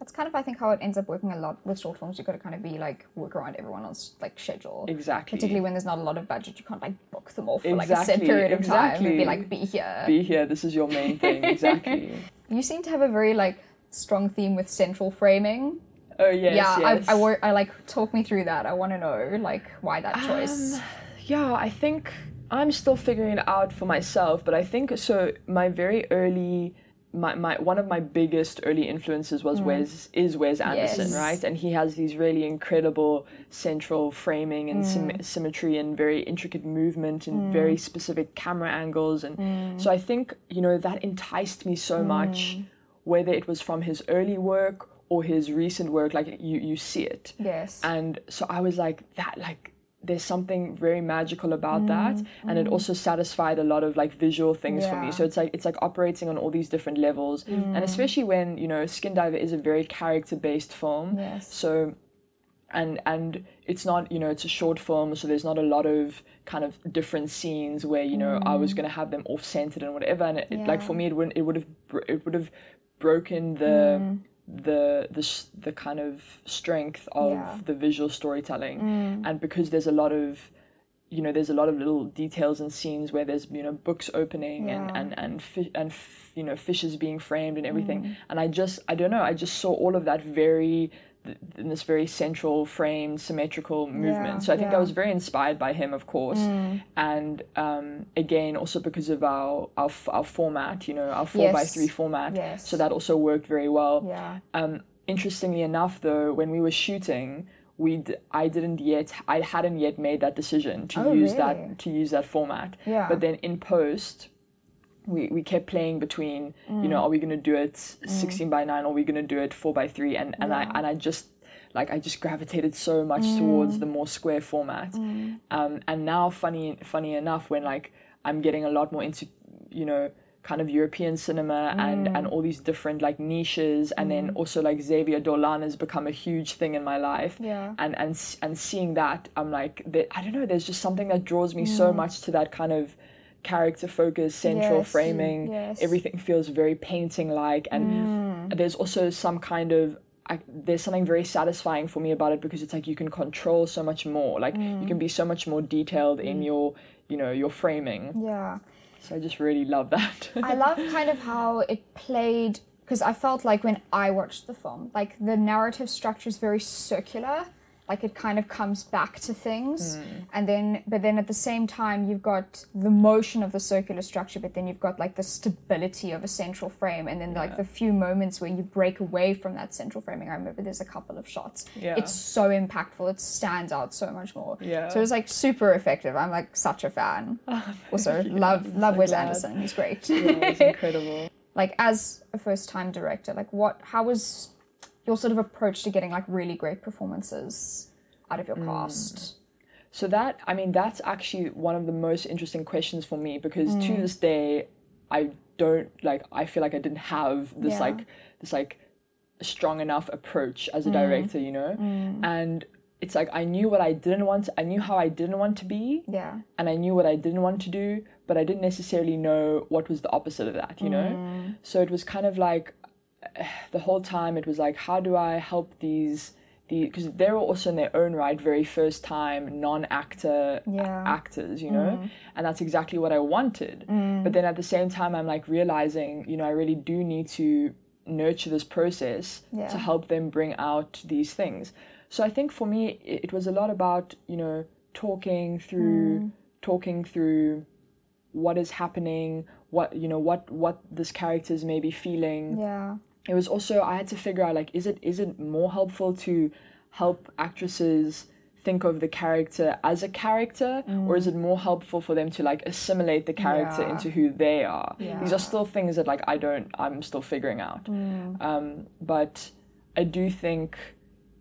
[SPEAKER 3] That's kind of I think how it ends up working a lot with short films. You've got to kind of be like work around everyone else's like schedule.
[SPEAKER 2] exactly
[SPEAKER 3] Particularly when there's not a lot of budget, you can't like book them off for like a set
[SPEAKER 2] Exactly,
[SPEAKER 3] period of time and
[SPEAKER 2] exactly.
[SPEAKER 3] be like, be here.
[SPEAKER 2] be here this is your main thing exactly [LAUGHS]
[SPEAKER 3] You seem to have a very like strong theme with central framing.
[SPEAKER 2] oh yes
[SPEAKER 3] yeah,
[SPEAKER 2] yes.
[SPEAKER 3] I, I, wor- I like talk me through that. I want to know like why that choice.
[SPEAKER 2] Um, yeah, I think I'm still figuring it out for myself, but I think so. My very early, my, my one of my biggest early influences was Wes is Wes Anderson,
[SPEAKER 3] Mm. Yes.
[SPEAKER 2] right? And he has these really incredible central framing and
[SPEAKER 3] Mm.
[SPEAKER 2] sym- symmetry and very intricate movement and very specific camera angles, and
[SPEAKER 3] Mm.
[SPEAKER 2] so I think you know that enticed me so much, whether it was from his early work or his recent work, like you you see it.
[SPEAKER 3] Yes.
[SPEAKER 2] and so i was like that like there's something very magical about that. Mm, and it mm. also satisfied a lot of like visual things for me. So it's like it's like operating on all these different levels. Mm. And especially when you know skin diver is a very character based film.
[SPEAKER 3] Yes.
[SPEAKER 2] so and and it's not you know it's a short film so there's not a lot of kind of different scenes where you know I was gonna have them off centered and whatever. And it, it- like for me it wouldn't it would have it would have broken the mm. the the the kind of strength of
[SPEAKER 3] Yeah.
[SPEAKER 2] the visual storytelling. Mm. And because there's a lot of you know there's a lot of little details and scenes where there's you know books opening and
[SPEAKER 3] Yeah.
[SPEAKER 2] and and fi- and f- you know fishes being framed and everything. Mm. And I just I don't know I just saw all of that very in this very central framed symmetrical movement
[SPEAKER 3] Yeah,
[SPEAKER 2] so I think I was very inspired by him of course and um, again also because of our our, our format you know our four by three format
[SPEAKER 3] Yes.
[SPEAKER 2] so that also worked very well
[SPEAKER 3] yeah.
[SPEAKER 2] um, interestingly enough, though, when we were shooting, we d- I didn't yet I hadn't yet made that decision to
[SPEAKER 3] Oh,
[SPEAKER 2] use
[SPEAKER 3] really?
[SPEAKER 2] that to use that format.
[SPEAKER 3] Yeah.
[SPEAKER 2] But then in post, we, we kept playing between you
[SPEAKER 3] Mm.
[SPEAKER 2] know are we gonna do it sixteen by nine or are we gonna do it four by three and and I and I just like I just gravitated so much
[SPEAKER 3] Mm.
[SPEAKER 2] towards the more square format. Um, and now funny funny enough when like I'm getting a lot more into you know kind of European cinema and and all these different like niches and then also like Xavier Dolan has become a huge thing in my life
[SPEAKER 3] Yeah.
[SPEAKER 2] and and and seeing that I'm like I don't know there's just something that draws me so much to that kind of character focus central
[SPEAKER 3] Yes,
[SPEAKER 2] framing
[SPEAKER 3] yes.
[SPEAKER 2] everything feels very painting like and mm. there's also some kind of I, there's something very satisfying for me about it because it's like you can control so much more like you can mm. be so much more detailed in mm. your you know your framing
[SPEAKER 3] Yeah.
[SPEAKER 2] So I just really love that. [LAUGHS]
[SPEAKER 3] I love kind of how it played because I felt like when I watched the film, like the narrative structure is very circular. Like it kind of comes back to things, mm. and then but then at the same time you've got the motion of the circular structure, but then you've got like the stability of a central frame, and then like the few moments where you break away from that central framing. I remember there's a couple of shots.
[SPEAKER 2] Yeah.
[SPEAKER 3] It's so impactful. It stands out so much more.
[SPEAKER 2] Yeah.
[SPEAKER 3] So it was like super effective. I'm like such a fan. [LAUGHS] Oh, also love love Wes
[SPEAKER 2] glad.
[SPEAKER 3] Anderson. He's great.
[SPEAKER 2] It's [LAUGHS] incredible.
[SPEAKER 3] like as a first time director like what how was your sort of approach to getting like really great performances out of your mm. cast?
[SPEAKER 2] So that I mean that's actually one of the most interesting questions for me because to mm. this day I don't like I feel like I didn't have this
[SPEAKER 3] Yeah.
[SPEAKER 2] like this like strong enough approach as a mm. director, you know? And it's like I knew what I didn't want I knew how I didn't want to be
[SPEAKER 3] yeah.
[SPEAKER 2] and I knew what I didn't want to do, but I didn't necessarily know what was the opposite of that, you know? So it was kind of like [SIGHS] the whole time it was like, how do I help these, the because they were also in their own right very first time non-actor a-
[SPEAKER 3] Yeah.
[SPEAKER 2] actors, you know? Mm-hmm. And that's exactly what I wanted. Mm. But then at the same time, I'm like realizing, you know, I really do need to nurture this process
[SPEAKER 3] Yeah.
[SPEAKER 2] to help them bring out these things. So I think for me, it, it was a lot about, you know, talking through, mm. talking through what is happening, what, you know, what, what this characters may be feeling
[SPEAKER 3] yeah
[SPEAKER 2] it was also I had to figure out like is it is it more helpful to help actresses think of the character as a character or is it more helpful for them to like assimilate the character
[SPEAKER 3] Yeah.
[SPEAKER 2] into who they are? These are still things that like I don't I'm still figuring out. Um, but I do think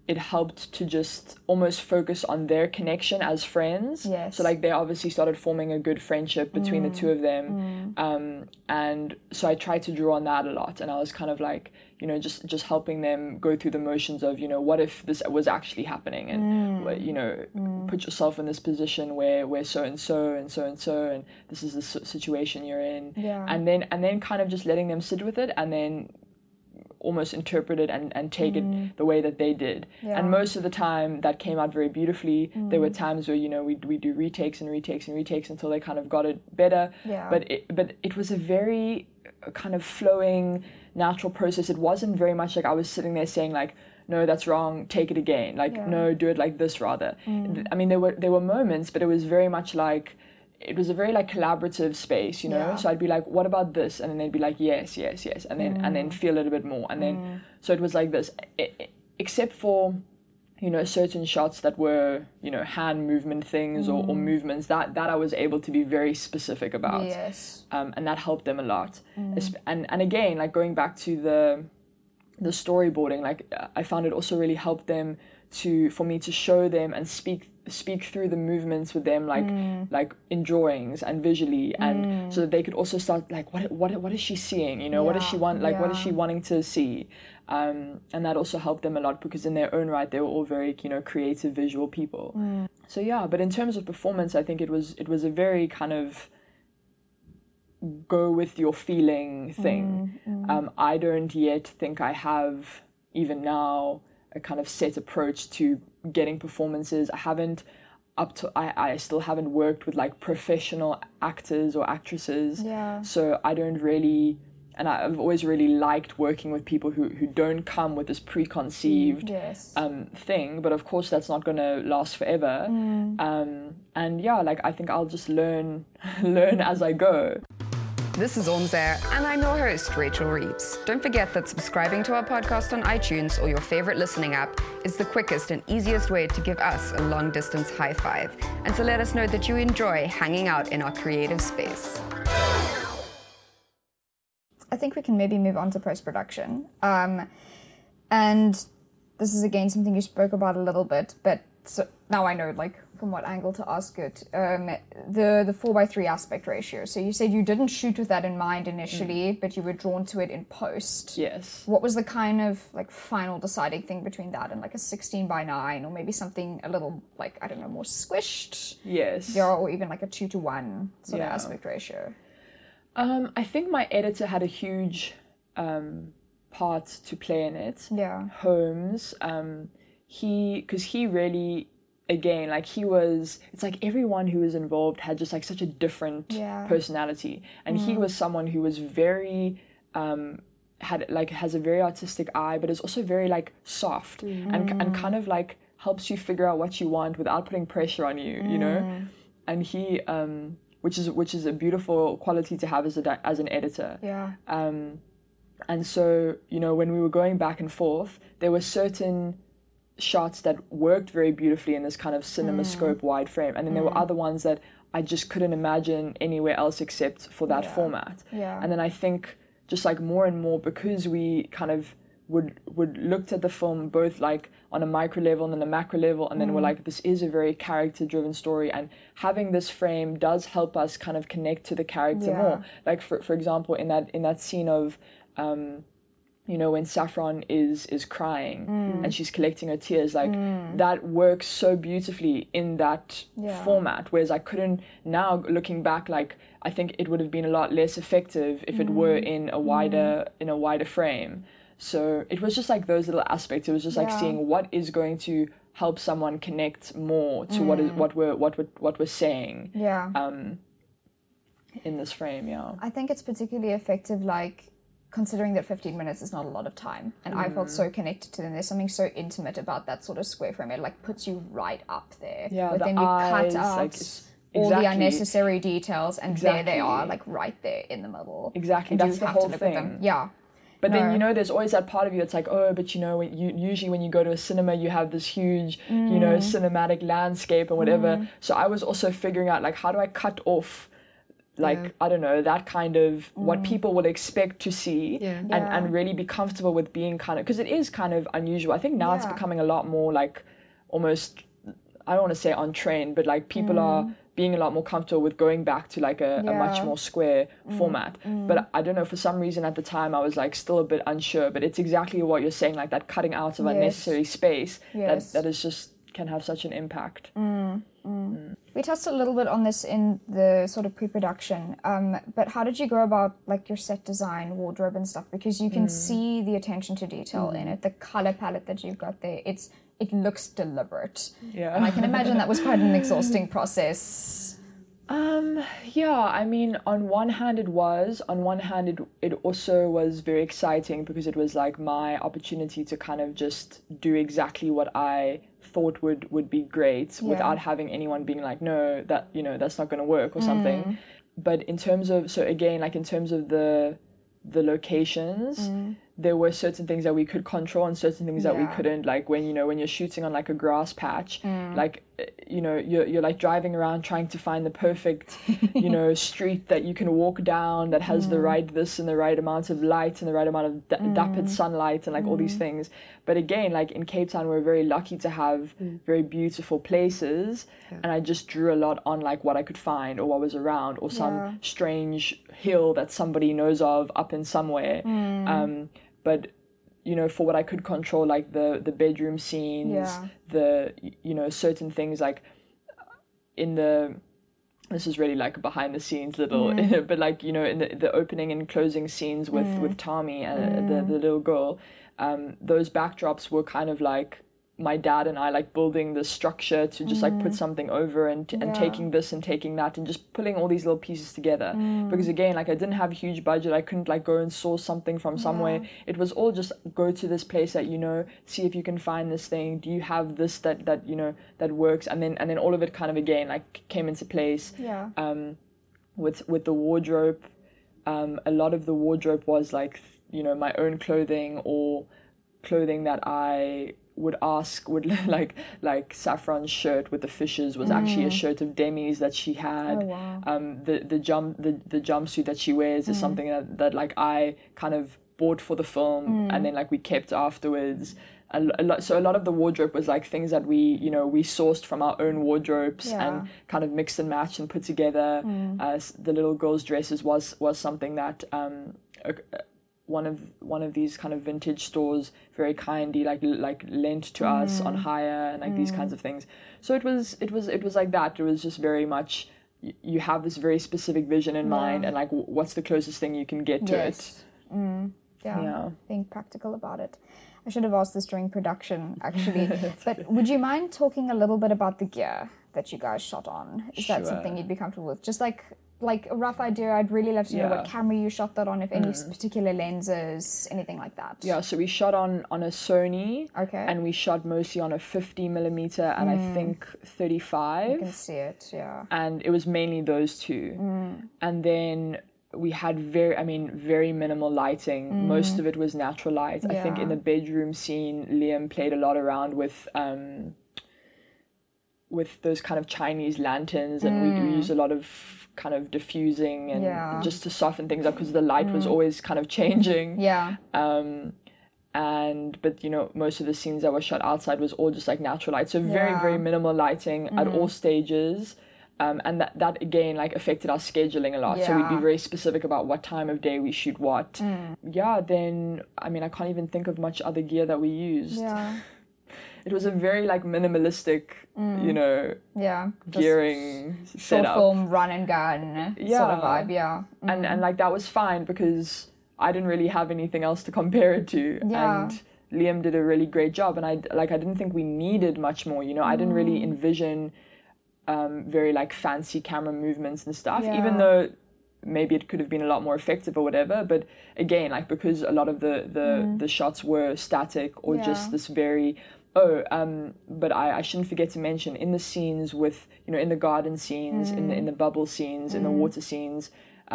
[SPEAKER 2] it helped to just almost focus on their connection as friends.
[SPEAKER 3] Yes.
[SPEAKER 2] so like they obviously started forming a good friendship between the two of them. Mm. Mm. Um, and so I tried to draw on that a lot. And I was kind of like you know just just helping them go through the motions of you know what if this was actually happening? And mm. what- you know put yourself in this position where where so and so and so and so and this is the situation you're in.
[SPEAKER 3] Yeah.
[SPEAKER 2] and then and then kind of just letting them sit with it. And then almost interpret it and, and take it mm. the way that they did.
[SPEAKER 3] Yeah.
[SPEAKER 2] And most of the time that came out very beautifully. There were mm. times where, you know, we we do retakes and retakes and retakes until they kind of got it better.
[SPEAKER 3] Yeah.
[SPEAKER 2] But it but it was a very uh, kind of flowing natural process. It wasn't very much like I was sitting there saying like no, that's wrong. Take it again. Like,
[SPEAKER 3] Yeah.
[SPEAKER 2] no, do it like this rather. Mm. I mean, there were there were moments, but it was very much like it was a very like collaborative space, you know.
[SPEAKER 3] Yeah.
[SPEAKER 2] So I'd be like, "What about this?" And then they'd be like, "Yes, yes, yes," and then and then mm. feel it a bit more, and then mm. so it was like this, I- I- except for you know certain shots that were you know hand movement things or, or mm. movements that that I was able to be very specific about
[SPEAKER 3] yes
[SPEAKER 2] um, and that helped them a lot. Es- And and again, like going back to the the storyboarding, like I found it also really helped them to for me to show them and speak speak through the movements with them, like mm. like in drawings and visually, and mm. so that they could also start like what what what is she seeing? You know, what does she want? Like what is she wanting to see? Um, and that also helped them a lot because in their own right they were all very you know creative visual people. Mm. So yeah, but in terms of performance, I think it was it was a very kind of go with your feeling thing. Um, I don't yet think I have even now a kind of set approach to getting performances. I haven't up to I, I still haven't worked with like professional actors or actresses.
[SPEAKER 3] Yeah.
[SPEAKER 2] So I don't really and I've always really liked working with people who, who don't come with this preconceived
[SPEAKER 3] yes
[SPEAKER 2] um, thing, but of course that's not going to last forever. Um, and yeah, like I think I'll just learn [LAUGHS] learn as I go.
[SPEAKER 1] This is Ormsair, and I'm your host, Rachel Reeves. Don't forget that subscribing to our podcast on iTunes or your favorite listening app is the quickest and easiest way to give us a long distance high five and to let us know that you enjoy hanging out in our creative space.
[SPEAKER 3] I think we can maybe move on to post production. Um, and this is again something you spoke about a little bit, but so now I know like from what angle to ask it. Um, the the four by three aspect ratio. So you said you didn't shoot with that in mind initially, but you were drawn to it in post.
[SPEAKER 2] Yes.
[SPEAKER 3] What was the kind of like final deciding thing between that and like a sixteen by nine, or maybe something a little like I don't know more squished,
[SPEAKER 2] Yes.
[SPEAKER 3] yeah, or even like a two to one sort of aspect ratio.
[SPEAKER 2] Um, I think my editor had a huge um, part to play in it.
[SPEAKER 3] Yeah.
[SPEAKER 2] Holmes, um, he because he really again like he was it's like everyone who was involved had just like such a different
[SPEAKER 3] Yeah.
[SPEAKER 2] personality. And he was someone who was very um had like has a very artistic eye but is also very like soft and and kind of like helps you figure out what you want without putting pressure on you you know? And he um which is which is a beautiful quality to have as a as an editor.
[SPEAKER 3] Yeah.
[SPEAKER 2] um, and so, you know, when we were going back and forth, there were certain shots that worked very beautifully in this kind of cinemascope wide frame. And then there were other ones that I just couldn't imagine anywhere else except for that
[SPEAKER 3] Yeah.
[SPEAKER 2] format.
[SPEAKER 3] Yeah.
[SPEAKER 2] And then I think just like more and more because we kind of would would looked at the film both like on a micro level and then a macro level and then
[SPEAKER 3] Mm.
[SPEAKER 2] we're like this is a very character driven story and having this frame does help us kind of connect to the character
[SPEAKER 3] Yeah.
[SPEAKER 2] more like for for example in that in that scene of um you know when saffron is is crying
[SPEAKER 3] Mm.
[SPEAKER 2] and she's collecting her tears like that works so beautifully in that
[SPEAKER 3] Yeah.
[SPEAKER 2] format whereas i couldn't now looking back like i think it would have been a lot less effective if it were
[SPEAKER 3] Mm.
[SPEAKER 2] in a wider in a wider frame so it was just like those little aspects it was just like seeing what is going to help someone connect more to what is what we're what we're what we're saying
[SPEAKER 3] Yeah.
[SPEAKER 2] um in this frame yeah
[SPEAKER 3] I think it's particularly effective, like considering that 15 minutes is not a lot of time, and I felt
[SPEAKER 2] Mm.
[SPEAKER 3] so connected to them. There's something so intimate about that sort of square frame. It like puts you right up there.
[SPEAKER 2] Yeah,
[SPEAKER 3] but
[SPEAKER 2] the
[SPEAKER 3] then you
[SPEAKER 2] eyes,
[SPEAKER 3] cut out
[SPEAKER 2] like,
[SPEAKER 3] all the unnecessary details, and there they are, like right there in the middle.
[SPEAKER 2] Exactly,
[SPEAKER 3] And you
[SPEAKER 2] that's the whole
[SPEAKER 3] to look at them.
[SPEAKER 2] thing.
[SPEAKER 3] Yeah.
[SPEAKER 2] But then you know, there's always that part of you. It's like, oh, but you know, when you usually when you go to a cinema, you have this huge, you
[SPEAKER 3] Mm.
[SPEAKER 2] know, cinematic landscape and whatever. So I was also figuring out like, how do I cut off, like
[SPEAKER 1] Yeah.
[SPEAKER 2] I don't know, that kind of what people will expect to see,
[SPEAKER 1] Yeah.
[SPEAKER 2] and
[SPEAKER 3] Mm. Yeah.
[SPEAKER 2] and really be comfortable with being kind of because it is kind of unusual. I think now it's becoming a lot more like almost. I don't want to say on trend, but like people are being a lot more comfortable with going back to like a, a much
[SPEAKER 3] Mm. Yeah. Mm.
[SPEAKER 2] more square format. But I don't know, for some reason at the time I was like still a bit unsure, but it's exactly what you're saying, like that cutting out of
[SPEAKER 3] Yes.
[SPEAKER 2] unnecessary space
[SPEAKER 3] Yes.
[SPEAKER 2] that, that is just can have such an impact.
[SPEAKER 3] We touched a little bit on this in the sort of pre-production, um, but how did you go about like your set design, wardrobe, and stuff? Because you can see the attention to detail in it, the color palette that you've got there. It's it looks deliberate,
[SPEAKER 2] Yeah.
[SPEAKER 3] and I can imagine that was quite an exhausting [LAUGHS] process.
[SPEAKER 2] Um, yeah, I mean, on one hand it was, on one hand it, it also was very exciting because it was like my opportunity to kind of just do exactly what I thought would would be great without having anyone being like, no, that, you know, that's not going to work or something. But in terms of, so again, like in terms of the the locations, there were certain things that we could control and certain things that we couldn't. Like when you know when you're shooting on like a grass patch, like uh, you know you're you're like driving around trying to find the perfect you know [LAUGHS] street that you can walk down that has the right this and the right amount of light and the right amount of d- mm. dappled sunlight and like all these mm. things. But again, like in Cape Town, we're very lucky to have mm. very beautiful places, and I just drew a lot on like what I could find or what was around or some
[SPEAKER 3] Yeah.
[SPEAKER 2] strange hill that somebody knows of up in somewhere. Um, but you know, for what I could control, like the the bedroom scenes,
[SPEAKER 3] Yeah.
[SPEAKER 2] the you know certain things like in the this is really like a behind the scenes little mm. [LAUGHS] but like you know in the, the opening and closing scenes with with mm. tommy and the, mm. the little girl um those backdrops were kind of like my dad and I like building the structure to just like put something over and and
[SPEAKER 3] Yeah.
[SPEAKER 2] taking this and taking that and just pulling all these little pieces together. Because again like I didn't have a huge budget. I couldn't like go and source something from somewhere. It was all just go to this place that you know see if you can find this thing. Do you have this that that you know that works? And then and then all of it kind of again like came into place.
[SPEAKER 3] Yeah.
[SPEAKER 2] um, with with the wardrobe. Um, a lot of the wardrobe was like you know my own clothing or clothing that I would ask would [LAUGHS] like like Saffron's shirt with the fishes was actually a shirt of Demi's that she had.
[SPEAKER 3] Mm. Oh, wow.
[SPEAKER 2] Um, the the jump the, the jumpsuit that she wears
[SPEAKER 3] Mm.
[SPEAKER 2] is something that, that like I kind of bought for the film
[SPEAKER 3] Mm.
[SPEAKER 2] and then like we kept afterwards. A, a lot, so a lot of the wardrobe was like things that we you know we sourced from our own wardrobes
[SPEAKER 3] Yeah.
[SPEAKER 2] and kind of mixed and matched and put together. Uh, the little girls' dresses was was something that um, one of one of these kind of vintage stores very kindly like like lent to us on hire and like these kinds of things. So it was it was it was like that. It was just very much y- you have this very specific vision in mind and like w- what's the closest thing you can get to
[SPEAKER 3] Yes. Mm, yeah.
[SPEAKER 2] Yeah.
[SPEAKER 3] Being practical about it. I should have asked this during production, [LAUGHS] actually. but would you mind talking a little bit about the gear that you guys shot on? Is that something you'd be comfortable with? Just like like a rough idea. I'd really love to know what camera you shot that on, if any mm. particular lenses, anything like that.
[SPEAKER 2] Yeah, so we shot on on a Sony.
[SPEAKER 3] Okay.
[SPEAKER 2] And we shot mostly on a 50 millimeter and I mm. think
[SPEAKER 3] I can see it. Yeah.
[SPEAKER 2] And it was mainly those two. Mm. And then we had very, I mean, very minimal lighting. Most of it was natural light. I think in the bedroom scene, Liam played a lot around with. Um, with those kind of Chinese lanterns, and we, we used a lot of kind of diffusing and
[SPEAKER 3] Yeah.
[SPEAKER 2] just to soften things up because the light was always kind of changing
[SPEAKER 3] Yeah.
[SPEAKER 2] um and but you know most of the scenes that were shot outside was all just like natural light so very
[SPEAKER 3] Yeah.
[SPEAKER 2] very minimal lighting at all stages um, and that, that again like affected our scheduling a lot yeah. so we'd be very specific about what time of day we shoot what yeah then i mean i can't even think of much other gear that we used
[SPEAKER 3] Yeah.
[SPEAKER 2] It was a very like minimalistic you know
[SPEAKER 3] Yeah. Just
[SPEAKER 2] gearing
[SPEAKER 3] short
[SPEAKER 2] setup
[SPEAKER 3] film, run and gun sort of vibe. Yeah.
[SPEAKER 2] and and like that was fine because I didn't really have anything else to compare it to,
[SPEAKER 3] Yeah.
[SPEAKER 2] and Liam did a really great job. And I like I didn't think we needed much more. You know, I didn't
[SPEAKER 3] Mm.
[SPEAKER 2] really envision um, very like fancy camera movements and stuff,
[SPEAKER 3] Yeah.
[SPEAKER 2] even though maybe it could have been a lot more effective or whatever. But again, like because a lot of the the the shots were static or
[SPEAKER 3] Mm. Yeah.
[SPEAKER 2] just this very Oh, um, but I, I shouldn't forget to mention in the scenes with you know in the garden scenes, in the in the bubble scenes, in the water scenes,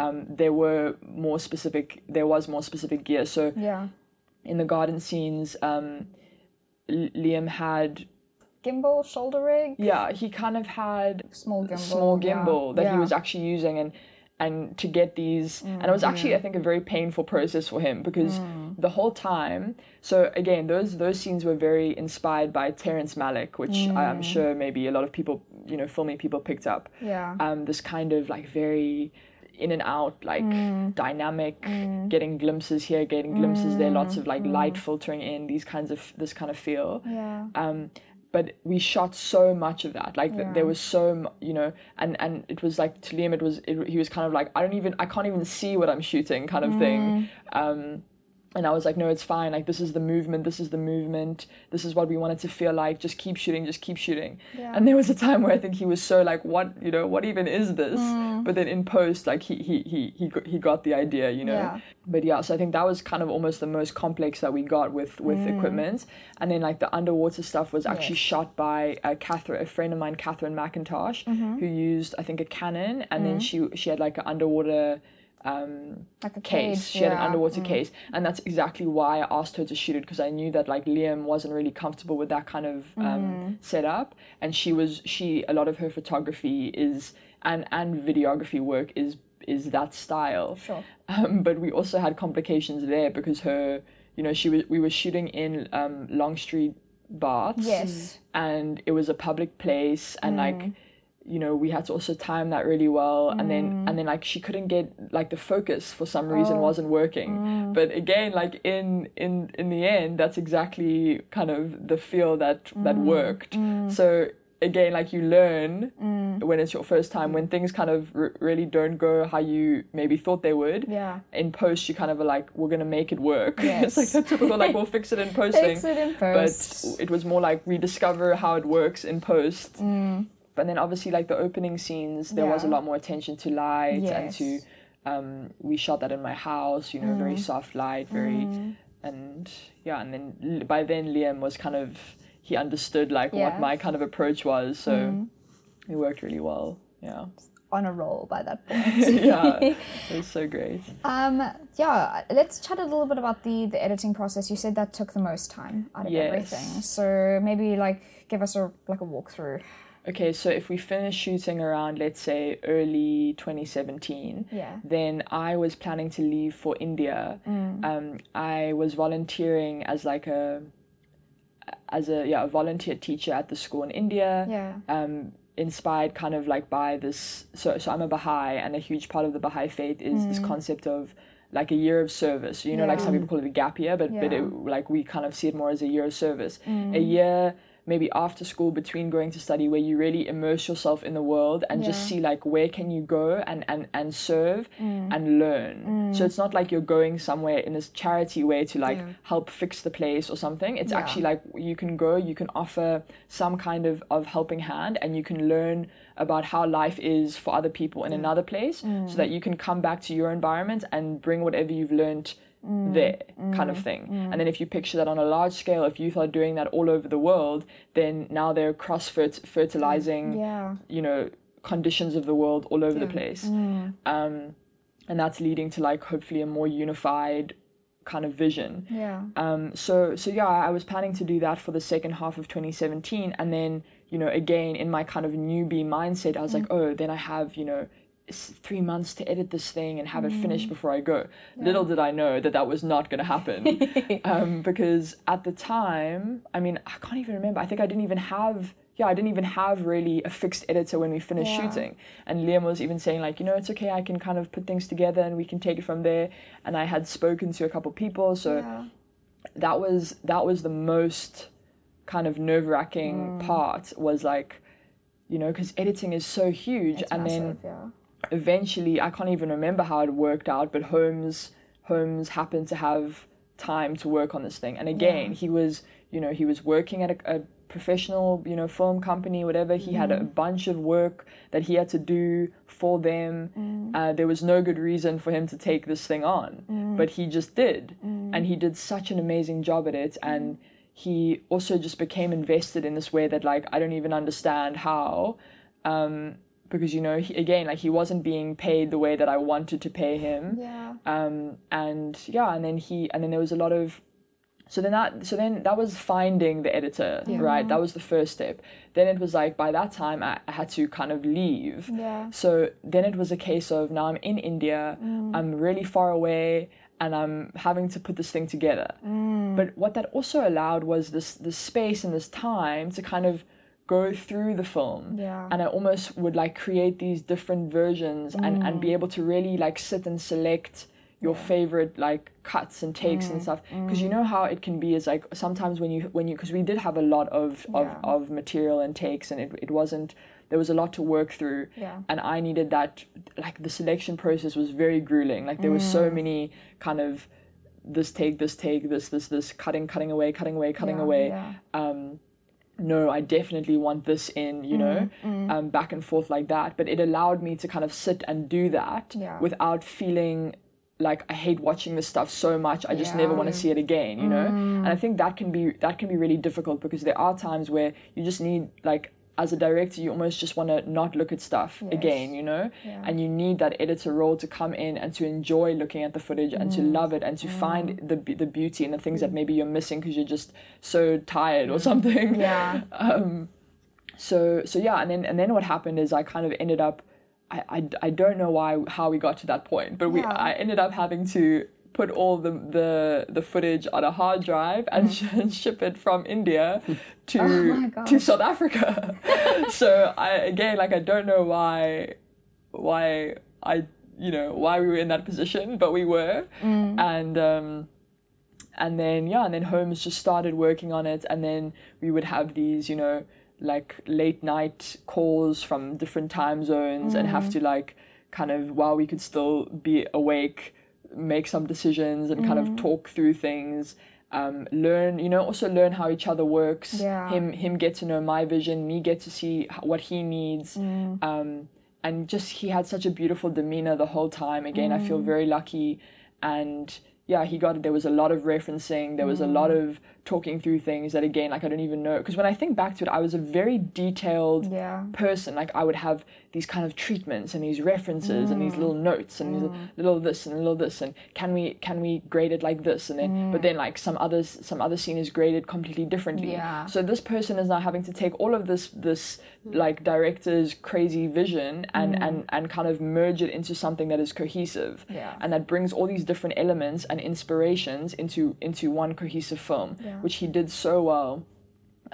[SPEAKER 2] um, there were more specific. There was more specific gear. So
[SPEAKER 3] Yeah.
[SPEAKER 2] in the garden scenes, um, L- Liam had
[SPEAKER 3] Gimbal, shoulder rig,
[SPEAKER 2] yeah he kind of had
[SPEAKER 3] small gimbal.
[SPEAKER 2] small
[SPEAKER 3] yeah.
[SPEAKER 2] gimbal that he was actually using and and to get these and it was actually i think a very painful process for him because
[SPEAKER 3] Mm.
[SPEAKER 2] the whole time so again those those scenes were very inspired by terrence malick which i'm
[SPEAKER 3] Mm.
[SPEAKER 2] sure maybe a lot of people you know filming people picked up
[SPEAKER 3] Yeah.
[SPEAKER 2] um this kind of like very in and out like
[SPEAKER 3] Mm.
[SPEAKER 2] dynamic getting glimpses here getting glimpses there lots of like light filtering in these kinds of this kind of feel
[SPEAKER 3] Yeah.
[SPEAKER 2] um but we shot so much of that like th-
[SPEAKER 3] Yeah.
[SPEAKER 2] there was so you know and and it was like to liam it was it, he was kind of like i don't even i can't even see what i'm shooting kind of
[SPEAKER 3] Mm.
[SPEAKER 2] thing um and I was like, no, it's fine. Like, this is the movement. This is the movement. This is what we want it to feel like. Just keep shooting. Just keep shooting.
[SPEAKER 3] Yeah.
[SPEAKER 2] And there was a time where I think he was so like, what, you know, what even is this?
[SPEAKER 3] Mm.
[SPEAKER 2] But then in post, like, he he he he got, he got the idea, you know.
[SPEAKER 3] Yeah.
[SPEAKER 2] But yeah, so I think that was kind of almost the most complex that we got with with
[SPEAKER 3] Mm.
[SPEAKER 2] equipment. And then like the underwater stuff was actually
[SPEAKER 3] Yes.
[SPEAKER 2] shot by a Catherine, a friend of mine, Catherine McIntosh,
[SPEAKER 3] Mm-hmm.
[SPEAKER 2] who used I think a Canon, and then she she had like an underwater. Um,
[SPEAKER 3] Like a
[SPEAKER 2] case.
[SPEAKER 3] cage,
[SPEAKER 2] She had an
[SPEAKER 3] yeah.
[SPEAKER 2] underwater case, and that's exactly why I asked her to shoot it because I knew that like Liam wasn't really comfortable with that kind of um,
[SPEAKER 3] Mm.
[SPEAKER 2] setup, and she was she a lot of her photography is and and videography work is is that style.
[SPEAKER 3] Sure.
[SPEAKER 2] Um, but we also had complications there because her, you know, she was we were shooting in um, Long Street, Bath,
[SPEAKER 3] Yes.
[SPEAKER 2] and it was a public place, and like you know we had to also time that really well and then mm. and then like she couldn't get like the focus for some reason oh. wasn't working. Mm. But again like in in in the end that's exactly kind of the feel that that mm. worked. So again like you learn when it's your first time when things kind of r- really don't go how you maybe thought they would.
[SPEAKER 3] Yeah.
[SPEAKER 2] in post you kind of are like we're gonna make it work.
[SPEAKER 3] Yes. [LAUGHS]
[SPEAKER 2] it's like that typical like we'll fix it in [LAUGHS] posting.
[SPEAKER 3] Fix it in post.
[SPEAKER 2] but it was more like rediscover how it works in post. But then obviously like the opening scenes, there was a
[SPEAKER 3] Mm.
[SPEAKER 2] Lot more attention to light and to um, we shot that in my house, you know, very
[SPEAKER 3] Mm.
[SPEAKER 2] soft light, very and yeah, and then by then Liam was kind of he understood like
[SPEAKER 3] Yeah.
[SPEAKER 2] what my kind of approach was, so
[SPEAKER 3] Mm.
[SPEAKER 2] it worked really well. Yeah.
[SPEAKER 3] On a roll by that [LAUGHS] point.
[SPEAKER 2] yeah. [LAUGHS] It was so great.
[SPEAKER 3] Um, yeah, let's chat a little bit about the the editing process. You said that took the most time out of
[SPEAKER 2] Yes.
[SPEAKER 3] everything. So maybe like give us a like a walkthrough.
[SPEAKER 2] Okay, so if we finish shooting around, let's say, early 2017,
[SPEAKER 3] Yeah.
[SPEAKER 2] then I was planning to leave for India.
[SPEAKER 3] Mm.
[SPEAKER 2] Um, I was volunteering as like a as a yeah a volunteer teacher at the school in India.
[SPEAKER 3] Yeah.
[SPEAKER 2] Um, inspired kind of like by this. So so I'm a Baha'i, and a huge part of the Baha'i faith is this concept of like a year of service. You know, like some
[SPEAKER 3] Mm.
[SPEAKER 2] People call it a gap year, but but it, like we kind of see it more as a year of service,
[SPEAKER 3] Mm.
[SPEAKER 2] a year maybe after school between going to study where you really immerse yourself in the world and just see like where can you go and and and serve
[SPEAKER 3] Mm.
[SPEAKER 2] and learn so it's not like you're going somewhere in this charity way to like
[SPEAKER 1] Yeah.
[SPEAKER 2] help fix the place or something it's
[SPEAKER 3] Yeah.
[SPEAKER 2] actually like you can go you can offer some kind of of helping hand and you can learn about how life is for other people in another place
[SPEAKER 3] Mm.
[SPEAKER 2] so that you can come back to your environment and bring whatever you've learned
[SPEAKER 3] Mm.
[SPEAKER 2] there kind of thing and then if you picture that on a large scale if youth are doing that all over the world then now they're cross fertilizing
[SPEAKER 3] Yeah.
[SPEAKER 2] you know conditions of the world all over the
[SPEAKER 1] Yeah.
[SPEAKER 2] place um, and that's leading to like hopefully a more unified kind of vision
[SPEAKER 3] Yeah.
[SPEAKER 2] um, so so yeah, I was planning to do that for the second half of 2017, and then you know again in my kind of newbie mindset, I was like, oh, then I have you know three months to edit this thing and have it finished before I go. Little did I know that that was not going to happen, [LAUGHS] um, because at the time, I mean, I can't even remember. I think I didn't even have. Yeah, I didn't even have really a fixed editor when we finished
[SPEAKER 3] Yeah.
[SPEAKER 2] shooting. And Liam was even saying like, you know, it's okay. I can kind of put things together and we can take it from there. And I had spoken to a couple people, so
[SPEAKER 3] yeah.
[SPEAKER 2] that was that was the most kind of nerve wracking
[SPEAKER 3] Mm.
[SPEAKER 2] part was like you know because editing is so huge
[SPEAKER 3] It's
[SPEAKER 2] and
[SPEAKER 3] massive,
[SPEAKER 2] then
[SPEAKER 3] yeah.
[SPEAKER 2] Eventually I can't even remember how it worked out but Holmes Holmes happened to have time to work on this thing and again
[SPEAKER 3] Yeah.
[SPEAKER 2] he was you know he was working at a, a professional you know film company whatever he had a
[SPEAKER 3] Mm-hmm.
[SPEAKER 2] bunch of work that he had to do for them
[SPEAKER 3] Mm.
[SPEAKER 2] uh, there was no good reason for him to take this thing on
[SPEAKER 3] Mm.
[SPEAKER 2] but he just did and he did such an amazing job at it and he also just became invested in this way that like i don't even understand how um, because you know he, again like he wasn't being paid the way that i wanted to pay him.
[SPEAKER 3] Yeah.
[SPEAKER 2] um, and yeah and then he and then there was a lot of so then that so then that was finding the editor right? That was the first step. Then it was like by that time I, I had to kind of leave.
[SPEAKER 3] Yeah.
[SPEAKER 2] so then it was a case of now i'm in india i'm really far away and i'm having to put this thing together. But what that also allowed was this this space and this time to kind of go through the film.
[SPEAKER 3] Yeah.
[SPEAKER 2] and i almost would like create these different versions and and be mm. able to really like sit and select your favorite like cuts and takes and mm. stuff. Because you mm. know how it can be is like sometimes when you when you because we did have a lot of of,
[SPEAKER 3] Yeah.
[SPEAKER 2] of material and takes and it, it wasn't there was a lot to work through.
[SPEAKER 3] Yeah.
[SPEAKER 2] and i needed that like the selection process was very grueling. Like there was so many kind of this take this take this this this cutting cutting away cutting away cutting
[SPEAKER 3] Yeah,
[SPEAKER 2] away. Um no i definitely want this in you know
[SPEAKER 3] Mm,
[SPEAKER 2] um back and forth like that but it allowed me to kind of sit and do that
[SPEAKER 3] Yeah.
[SPEAKER 2] without feeling like I hate watching this stuff so much. I just never
[SPEAKER 3] Yeah. Mm.
[SPEAKER 2] want to see it again, you know. And I think that can be that can be really difficult because there are times where you just need like as a director you almost just want to not look at stuff
[SPEAKER 3] Yes.
[SPEAKER 2] again, you know.
[SPEAKER 3] Yeah.
[SPEAKER 2] And you need that editor role to come in and to enjoy looking at the footage and to
[SPEAKER 3] Mm.
[SPEAKER 2] love it and to find the the beauty and the things that maybe you're missing because you're just so tired or something
[SPEAKER 3] Yeah. [LAUGHS]
[SPEAKER 2] um so so yeah and then and then what happened is i kind of ended up i i, I don't know why how we got to that point but we
[SPEAKER 3] Yeah.
[SPEAKER 2] i ended up having to put all the the, the footage on a hard drive and, mm. sh- [LAUGHS] and ship it from india [LAUGHS] to
[SPEAKER 3] Oh
[SPEAKER 2] to south africa. [LAUGHS] So i again like i don't know why why i you know why we were in that position but we were. Mm. And um and then yeah and then holmes just started working on it. And then we would have these you know like late night calls from different time zones and have mm. to like kind of while we could still be awake make some decisions and kind of talk through things um, learn you know also learn how each other works.
[SPEAKER 3] Yeah.
[SPEAKER 2] him him get to know my vision me get to see what he needs. Um, and just he had such a beautiful demeanor the whole time. Again i feel very lucky. And yeah he got it. There was a lot of referencing. There was a lot of talking through things that again like i don't even know. Because when i think back to it i was a very detailed
[SPEAKER 3] Yeah.
[SPEAKER 2] person. Like i would have these kind of treatments and these references and
[SPEAKER 3] Mm.
[SPEAKER 2] these little notes and these little this and little this and can we can we grade it like this and then but then like some others some other scene is graded completely differently
[SPEAKER 3] Mm. Yeah.
[SPEAKER 2] so this person is now having to take all of this this like director's crazy vision and and and kind of merge it into something that is cohesive
[SPEAKER 3] Yeah.
[SPEAKER 2] and that brings all these different elements and inspirations into into one cohesive film
[SPEAKER 3] Yeah.
[SPEAKER 2] which he did so well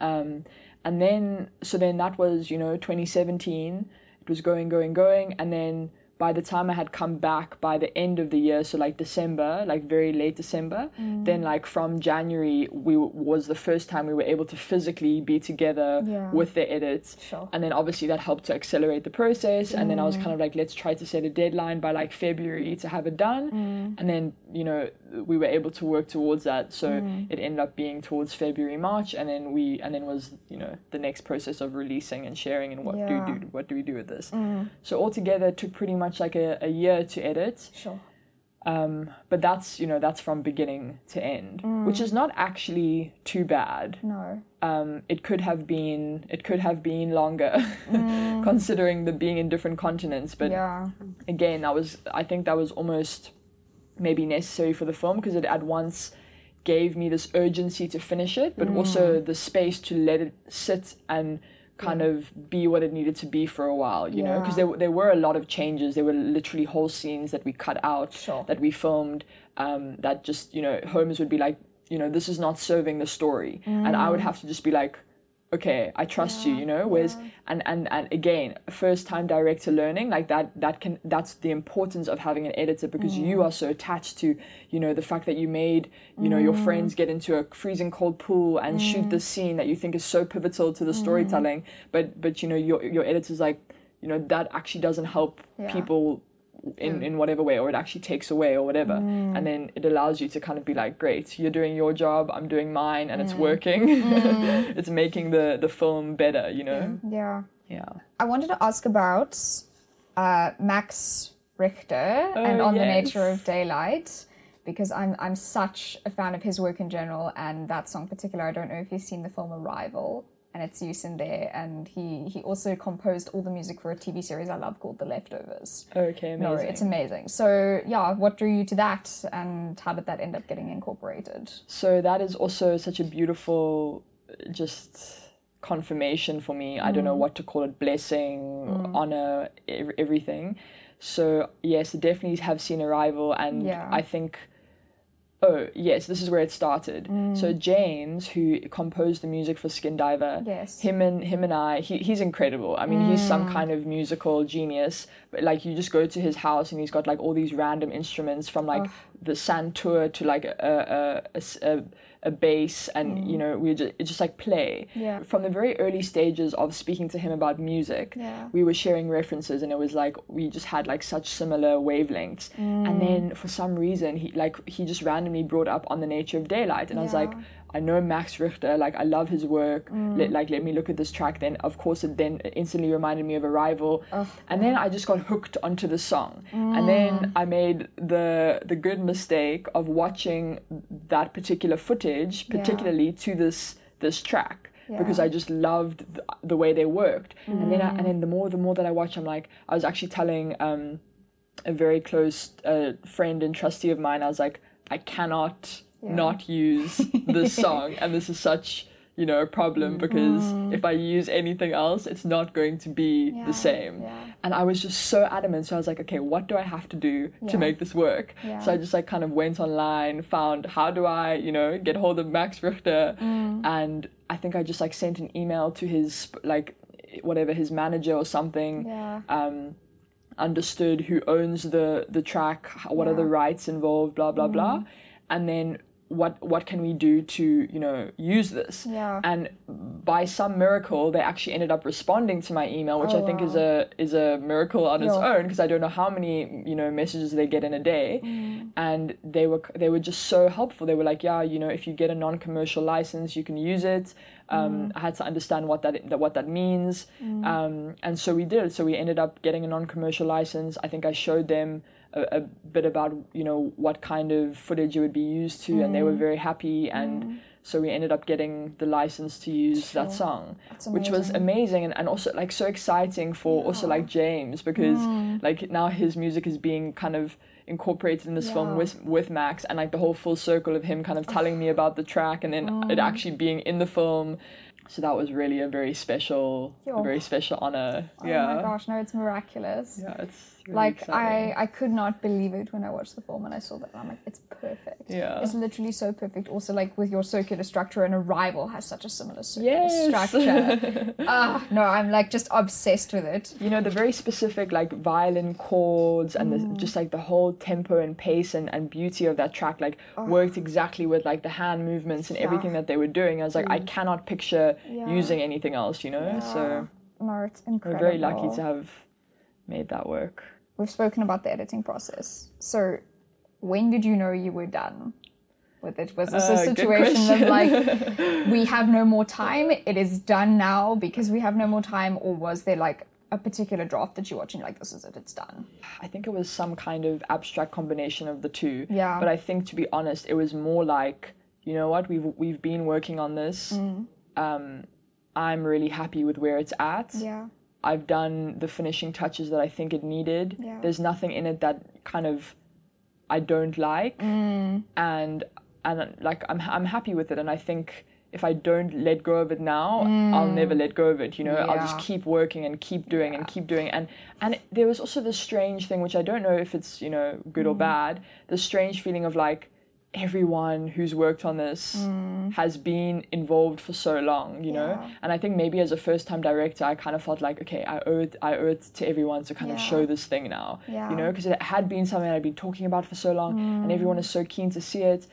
[SPEAKER 2] um, and then so then that was you know 2017 it was going going going and then by the time I had come back by the end of the year, so like December, like very late December,
[SPEAKER 3] Mm.
[SPEAKER 2] then like from January, we w- was the first time we were able to physically be together
[SPEAKER 3] Yeah.
[SPEAKER 2] with the edits.
[SPEAKER 3] Sure.
[SPEAKER 2] And then obviously that helped to accelerate the process. And then I was mm. kind of like, let's try to set a deadline by like February to have it done. Mm. And then, you know, we were able to work towards that. So mm. it ended up being towards February, March. And then we, and then was, you know, the next process of releasing and sharing and what do we do, what do we do with this? So altogether it took pretty much like a, a year to edit.
[SPEAKER 3] Sure.
[SPEAKER 2] Um, but that's, you know, that's from beginning to end, which is not actually too bad
[SPEAKER 3] No.
[SPEAKER 2] um, it could have been it could have been longer [LAUGHS] considering the being in different continents but
[SPEAKER 3] Yeah.
[SPEAKER 2] again that was i think that was almost maybe necessary for the film because it at once gave me this urgency to finish it but also the space to let it sit and kind of be what it needed to be for a while you know? Because there, there were a lot of changes. There were literally whole scenes that we cut out
[SPEAKER 3] Sure.
[SPEAKER 2] that we filmed um, that just you know Holmes would be like you know this is not serving the story. And I would have to just be like okay I trust you you know whereas and and and again first time director learning like that that can that's the importance of having an editor because you mm. are so attached to you know the fact that you made you know your mm. friends get into a freezing cold pool and shoot the mm. scene that you think is so pivotal to the storytelling. But but you know your your editor's like you know that actually doesn't help
[SPEAKER 3] Yeah.
[SPEAKER 2] people in, mm. in whatever way or it actually takes away or whatever. Mm. And then it allows you to kind of be like great you're doing your job i'm doing mine and it's mm. working. [LAUGHS] It's making the the film better you know?
[SPEAKER 3] Yeah.
[SPEAKER 2] yeah.
[SPEAKER 3] I wanted to ask about uh, Max Richter oh, and
[SPEAKER 2] Oh,
[SPEAKER 3] on the nature of daylight because I'm I'm such a fan of his work in general and that song in particular. I don't know if you've seen the film Arrival and its use in there. And he he also composed all the music for a TV series I love called The Leftovers.
[SPEAKER 2] okay amazing
[SPEAKER 3] No, it's amazing. So yeah, what drew you to that, and how did that end up getting incorporated?
[SPEAKER 2] So that is also such a beautiful, just confirmation for me. I don't know mm. what to call it blessing, mm. honor, ev- everything. So, yes, definitely have seen Arrival, and
[SPEAKER 3] Yeah.
[SPEAKER 2] I think. Oh yes, this is where it started. So mm. James, who composed the music for Skin Diver,
[SPEAKER 3] Yes.
[SPEAKER 2] him and him and I, he, he's incredible. I mean, he's some mm. kind of musical genius. But like, you just go to his house and he's got like all these random instruments from like oh. the santur to like a a, a a- a bass, and you mm. know we just just like play.
[SPEAKER 3] Yeah.
[SPEAKER 2] From the very early stages of speaking to him about music,
[SPEAKER 3] Yeah.
[SPEAKER 2] we were sharing references, and it was like we just had like such similar wavelengths. And mm. then for some reason, he like he just randomly brought up on the nature of daylight, and I was like.
[SPEAKER 3] Yeah.
[SPEAKER 2] I know Max Richter, like I love his work. Let, like let me look at this track. Then of course it then instantly reminded me of Arrival, and then I just got hooked onto the song. And then I made the the good mistake of watching that particular footage,
[SPEAKER 3] Yeah.
[SPEAKER 2] particularly to this this track. Because I just loved the, the way they worked, and then I, and then the more the more that I watch, I'm like I was actually telling um, a very close uh, friend and trustee of mine, I was like, I cannot
[SPEAKER 3] Yeah.
[SPEAKER 2] not use this [LAUGHS] song, and this is such you know a problem because if I use anything else, it's not going to be
[SPEAKER 3] Mm. Yeah,
[SPEAKER 2] the same.
[SPEAKER 3] yeah.
[SPEAKER 2] And I was just so adamant. So I was like, okay, what do I have to do to make this work?
[SPEAKER 3] Yeah.
[SPEAKER 2] So I just like kind of went online, found how do I you know get hold of Max Richter,
[SPEAKER 3] Mm.
[SPEAKER 2] and I think I just like sent an email to his like whatever his manager or something
[SPEAKER 3] Yeah.
[SPEAKER 2] um, understood who owns the the track, what are the rights involved, blah blah blah, and then what what can we do to you know use this?
[SPEAKER 3] Yeah.
[SPEAKER 2] And by some miracle, they actually ended up responding to my email, which
[SPEAKER 3] Oh,
[SPEAKER 2] I think is a is a miracle on its own because I don't know how many you know messages they get in a day,
[SPEAKER 3] Mm.
[SPEAKER 2] and they were they were just so helpful. They were like, yeah, you know, if you get a non-commercial license, you can use it. Um,
[SPEAKER 3] Mm.
[SPEAKER 2] I had to understand what that, that what that means, um, and so we did. So we ended up getting a non-commercial license. I think I showed them a, a bit about you know what kind of footage it would be used to, and they
[SPEAKER 3] Mm.
[SPEAKER 2] were very happy. And so we ended up getting the license to use that song, which was
[SPEAKER 3] amazing.
[SPEAKER 2] and, and also like so exciting for also like James because
[SPEAKER 3] Mm.
[SPEAKER 2] like now his music is being kind of incorporated in this film with with Max and like the whole full circle of him kind of telling me about the track and then
[SPEAKER 3] Mm.
[SPEAKER 2] it actually being in the film. So that was really a very special, a very special honor.
[SPEAKER 3] Oh
[SPEAKER 2] yeah,
[SPEAKER 3] my gosh, no, it's miraculous.
[SPEAKER 2] yeah, it's
[SPEAKER 3] like
[SPEAKER 2] exciting.
[SPEAKER 3] I, I could not believe it when I watched the film and I saw that. I'm like, it's perfect.
[SPEAKER 2] Yeah.
[SPEAKER 3] It's literally so perfect. Also, like with your circular structure, and Arrival has such a similar circular
[SPEAKER 2] Yes.
[SPEAKER 3] structure. [LAUGHS] ah, no, I'm like just obsessed with it.
[SPEAKER 2] you know the very specific like violin chords and
[SPEAKER 3] Mm.
[SPEAKER 2] the, just like the whole tempo and pace and, and beauty of that track like worked exactly with like the hand movements and
[SPEAKER 3] Oh. Yeah. Mm.
[SPEAKER 2] everything that they were doing i was like i cannot picture
[SPEAKER 3] Yeah.
[SPEAKER 2] using anything else you know so
[SPEAKER 3] No, it's incredible.
[SPEAKER 2] we're very lucky to have made that work
[SPEAKER 3] We've spoken about the editing process. So, when did you know you were done with it? Was this
[SPEAKER 2] Uh,
[SPEAKER 3] a situation of like, [LAUGHS] we have no more time, it is done now because we have no more time, or was there like a particular draft that you're watching, like, this is it, it's done?
[SPEAKER 2] I think it was some kind of abstract combination of the two.
[SPEAKER 3] Yeah.
[SPEAKER 2] But I think to be honest, it was more like, you know what, we've we've been working on this.
[SPEAKER 3] Mm.
[SPEAKER 2] Um, I'm really happy with where it's at.
[SPEAKER 3] Yeah.
[SPEAKER 2] I've done the finishing touches that I think it needed.
[SPEAKER 3] Yeah.
[SPEAKER 2] There's nothing in it that kind of I don't like,
[SPEAKER 3] Mm.
[SPEAKER 2] and and like I'm I'm happy with it. And I think if I don't let go of it now, I'll never let go of it. You know, I'll just
[SPEAKER 3] Mm.
[SPEAKER 2] Keep working and keep doing and keep doing. And and there was also this strange thing, which I don't know if it's you know good
[SPEAKER 3] Mm.
[SPEAKER 2] or bad. The strange feeling of like everyone who's worked on this has been involved for so long you know
[SPEAKER 3] Mm.
[SPEAKER 2] And i think maybe as a first time director i kind of felt like okay i owe it i owe it to everyone to kind of show this thing now
[SPEAKER 3] Yeah.
[SPEAKER 2] you know because it had been something i'd been talking about for so long
[SPEAKER 3] Mm.
[SPEAKER 2] and everyone is so keen to see it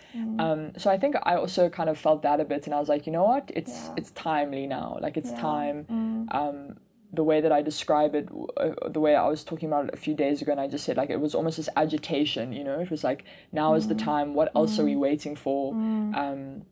[SPEAKER 2] um, so i think i also kind of felt that a bit and i was like you know what it's
[SPEAKER 3] Yeah.
[SPEAKER 2] it's timely now like it's
[SPEAKER 3] Yeah.
[SPEAKER 2] time
[SPEAKER 3] Mm.
[SPEAKER 2] um, the way that I describe it, uh, the way I was talking about it a few days ago, and I just said like it was almost this agitation, you know. It was like now is the
[SPEAKER 3] Mm.
[SPEAKER 2] time. What else are we waiting for? Um,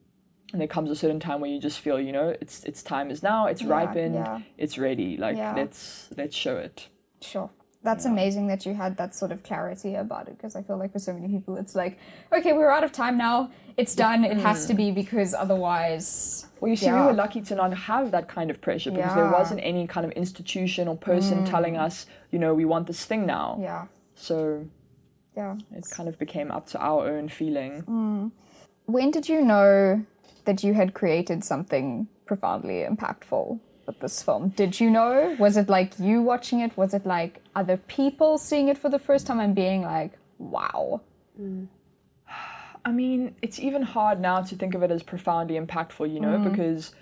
[SPEAKER 2] and there comes a certain time where you just feel, you know, it's it's time is now. It's
[SPEAKER 3] Yeah,
[SPEAKER 2] ripened.
[SPEAKER 3] yeah.
[SPEAKER 2] It's ready. Like
[SPEAKER 3] Yeah.
[SPEAKER 2] let's let's show it.
[SPEAKER 3] Sure. That's amazing that you had that sort of clarity about it because I feel like for so many people it's like, okay, we're out of time now. It's done. It has to be because otherwise.
[SPEAKER 2] Well, you see,
[SPEAKER 3] Yeah.
[SPEAKER 2] we were lucky to not have that kind of pressure because there
[SPEAKER 3] Yeah. Mm.
[SPEAKER 2] wasn't any kind of institution or person telling us, you know, we want this thing now.
[SPEAKER 3] Yeah.
[SPEAKER 2] So
[SPEAKER 3] Yeah.
[SPEAKER 2] it kind of became up to our own feeling.
[SPEAKER 3] When did you know that you had created something profoundly impactful with this film? Did you know? Was it like you watching it? Was it like other people seeing it for the first time and being like, wow? Mm. [SIGHS]
[SPEAKER 2] I mean, it's even hard now to think of it as profoundly impactful, you know, mm. because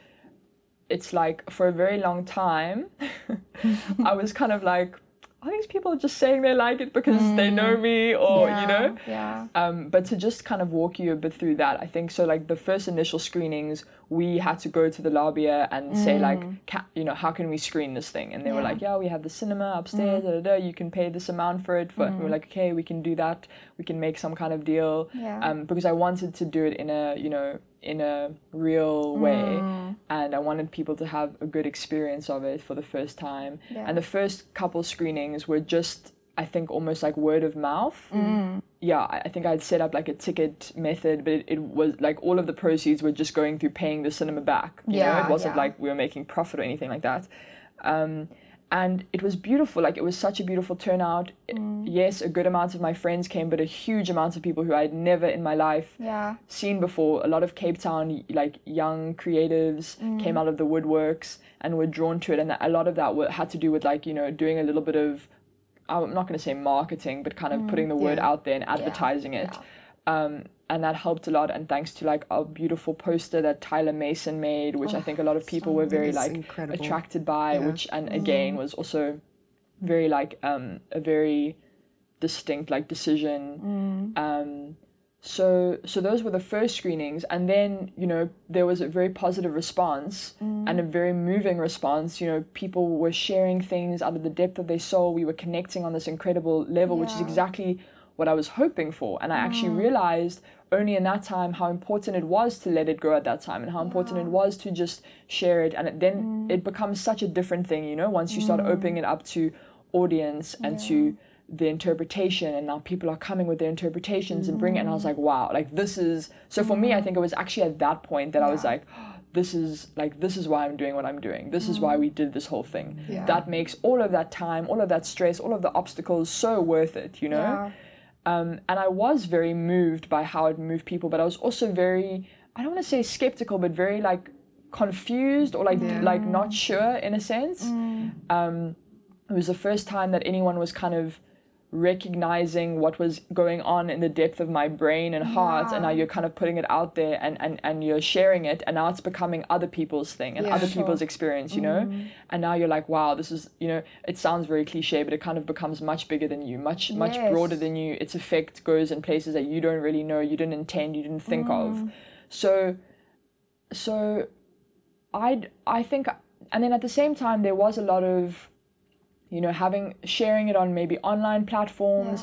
[SPEAKER 2] it's like for a very long time, [LAUGHS] I was kind of like, are these people just saying they like it because they mm. know me or, you know?
[SPEAKER 3] Yeah.
[SPEAKER 2] Um, but to just kind of walk you a bit through that, I think so. Like the first initial screenings, we had to go to the lobby and say mm. like, you know, how can we screen this thing? And they were like, yeah, we have the cinema upstairs. Mm. Da, da, da, you can pay this amount for it. For and we were mm. like, okay, we can do that. We can make some kind of deal.
[SPEAKER 3] Yeah.
[SPEAKER 2] Um, because I wanted to do it in a, you know, in a real way, and I wanted people to have a good experience of it for the first time.
[SPEAKER 3] Yeah.
[SPEAKER 2] And the first couple screenings were just. I think almost like word of mouth yeah, I I think I'd set up like a ticket method, but it, it was like all of the proceeds were just going through paying the cinema back. You know,
[SPEAKER 3] Yeah,
[SPEAKER 2] it wasn't
[SPEAKER 3] yeah.
[SPEAKER 2] like we were making profit or anything like that. Um, and it was beautiful. Like it was such a beautiful turnout.
[SPEAKER 3] Mm.
[SPEAKER 2] Yes, a good amount of my friends came, but a huge amount of people who I'd never in my life
[SPEAKER 3] Yeah.
[SPEAKER 2] seen before. A lot of Cape Town, like young creatives, came out of the woodworks and were drawn to it, and a lot of that had to do with like you know doing a little bit of, I'm not going to say marketing, but kind of putting the word
[SPEAKER 1] Yeah.
[SPEAKER 2] out there and advertising it. Um, and that helped a lot, and thanks to like a beautiful poster that Tyler Mason made, which I think a lot of people were very like
[SPEAKER 1] incredible.
[SPEAKER 2] attracted by,
[SPEAKER 1] Yeah.
[SPEAKER 2] which and again was also very like um, a very distinct like decision. Um, so so those were the first screenings, and then you know there was a very positive response mm. and a very moving response. You know, people were sharing things out of the depth of their soul. We were connecting on this incredible level, which is exactly what I was hoping for. And I actually mm. realized only in that time how important it was to let it go at that time and how important it was to just share it. And it, then mm. it becomes such a different thing, you know, once you start opening it up to audience and to the interpretation and now people are coming with their interpretations and bring it and I was like wow like this is so for me I think it was actually at that point that I was
[SPEAKER 3] Yeah.
[SPEAKER 2] like [GASPS] this is like this is why I'm doing what I'm doing this is why we did this whole thing
[SPEAKER 3] Yeah.
[SPEAKER 2] that makes all of that time all of that stress all of the obstacles so worth it you know
[SPEAKER 3] Yeah.
[SPEAKER 2] um, and I was very moved by how it moved people, but I was also very I don't want to say skeptical, but very like confused or like like not sure in a sense. Um, it was the first time that anyone was kind of recognizing what was going on in the depth of my brain and heart and now you're kind of putting it out there and, and, and you're sharing it and now it's becoming other people's thing and
[SPEAKER 1] Yeah,
[SPEAKER 2] other
[SPEAKER 3] sure.
[SPEAKER 2] people's experience you know? Mm-hmm. And now you're like wow this is you know it sounds very cliche but it kind of becomes much bigger than you much much
[SPEAKER 3] Yes.
[SPEAKER 2] broader than you. Its effect goes in places that you don't really know you didn't intend you didn't think of. Mm. So so i i think and then at the same time there was a lot of you know having sharing it on maybe online platforms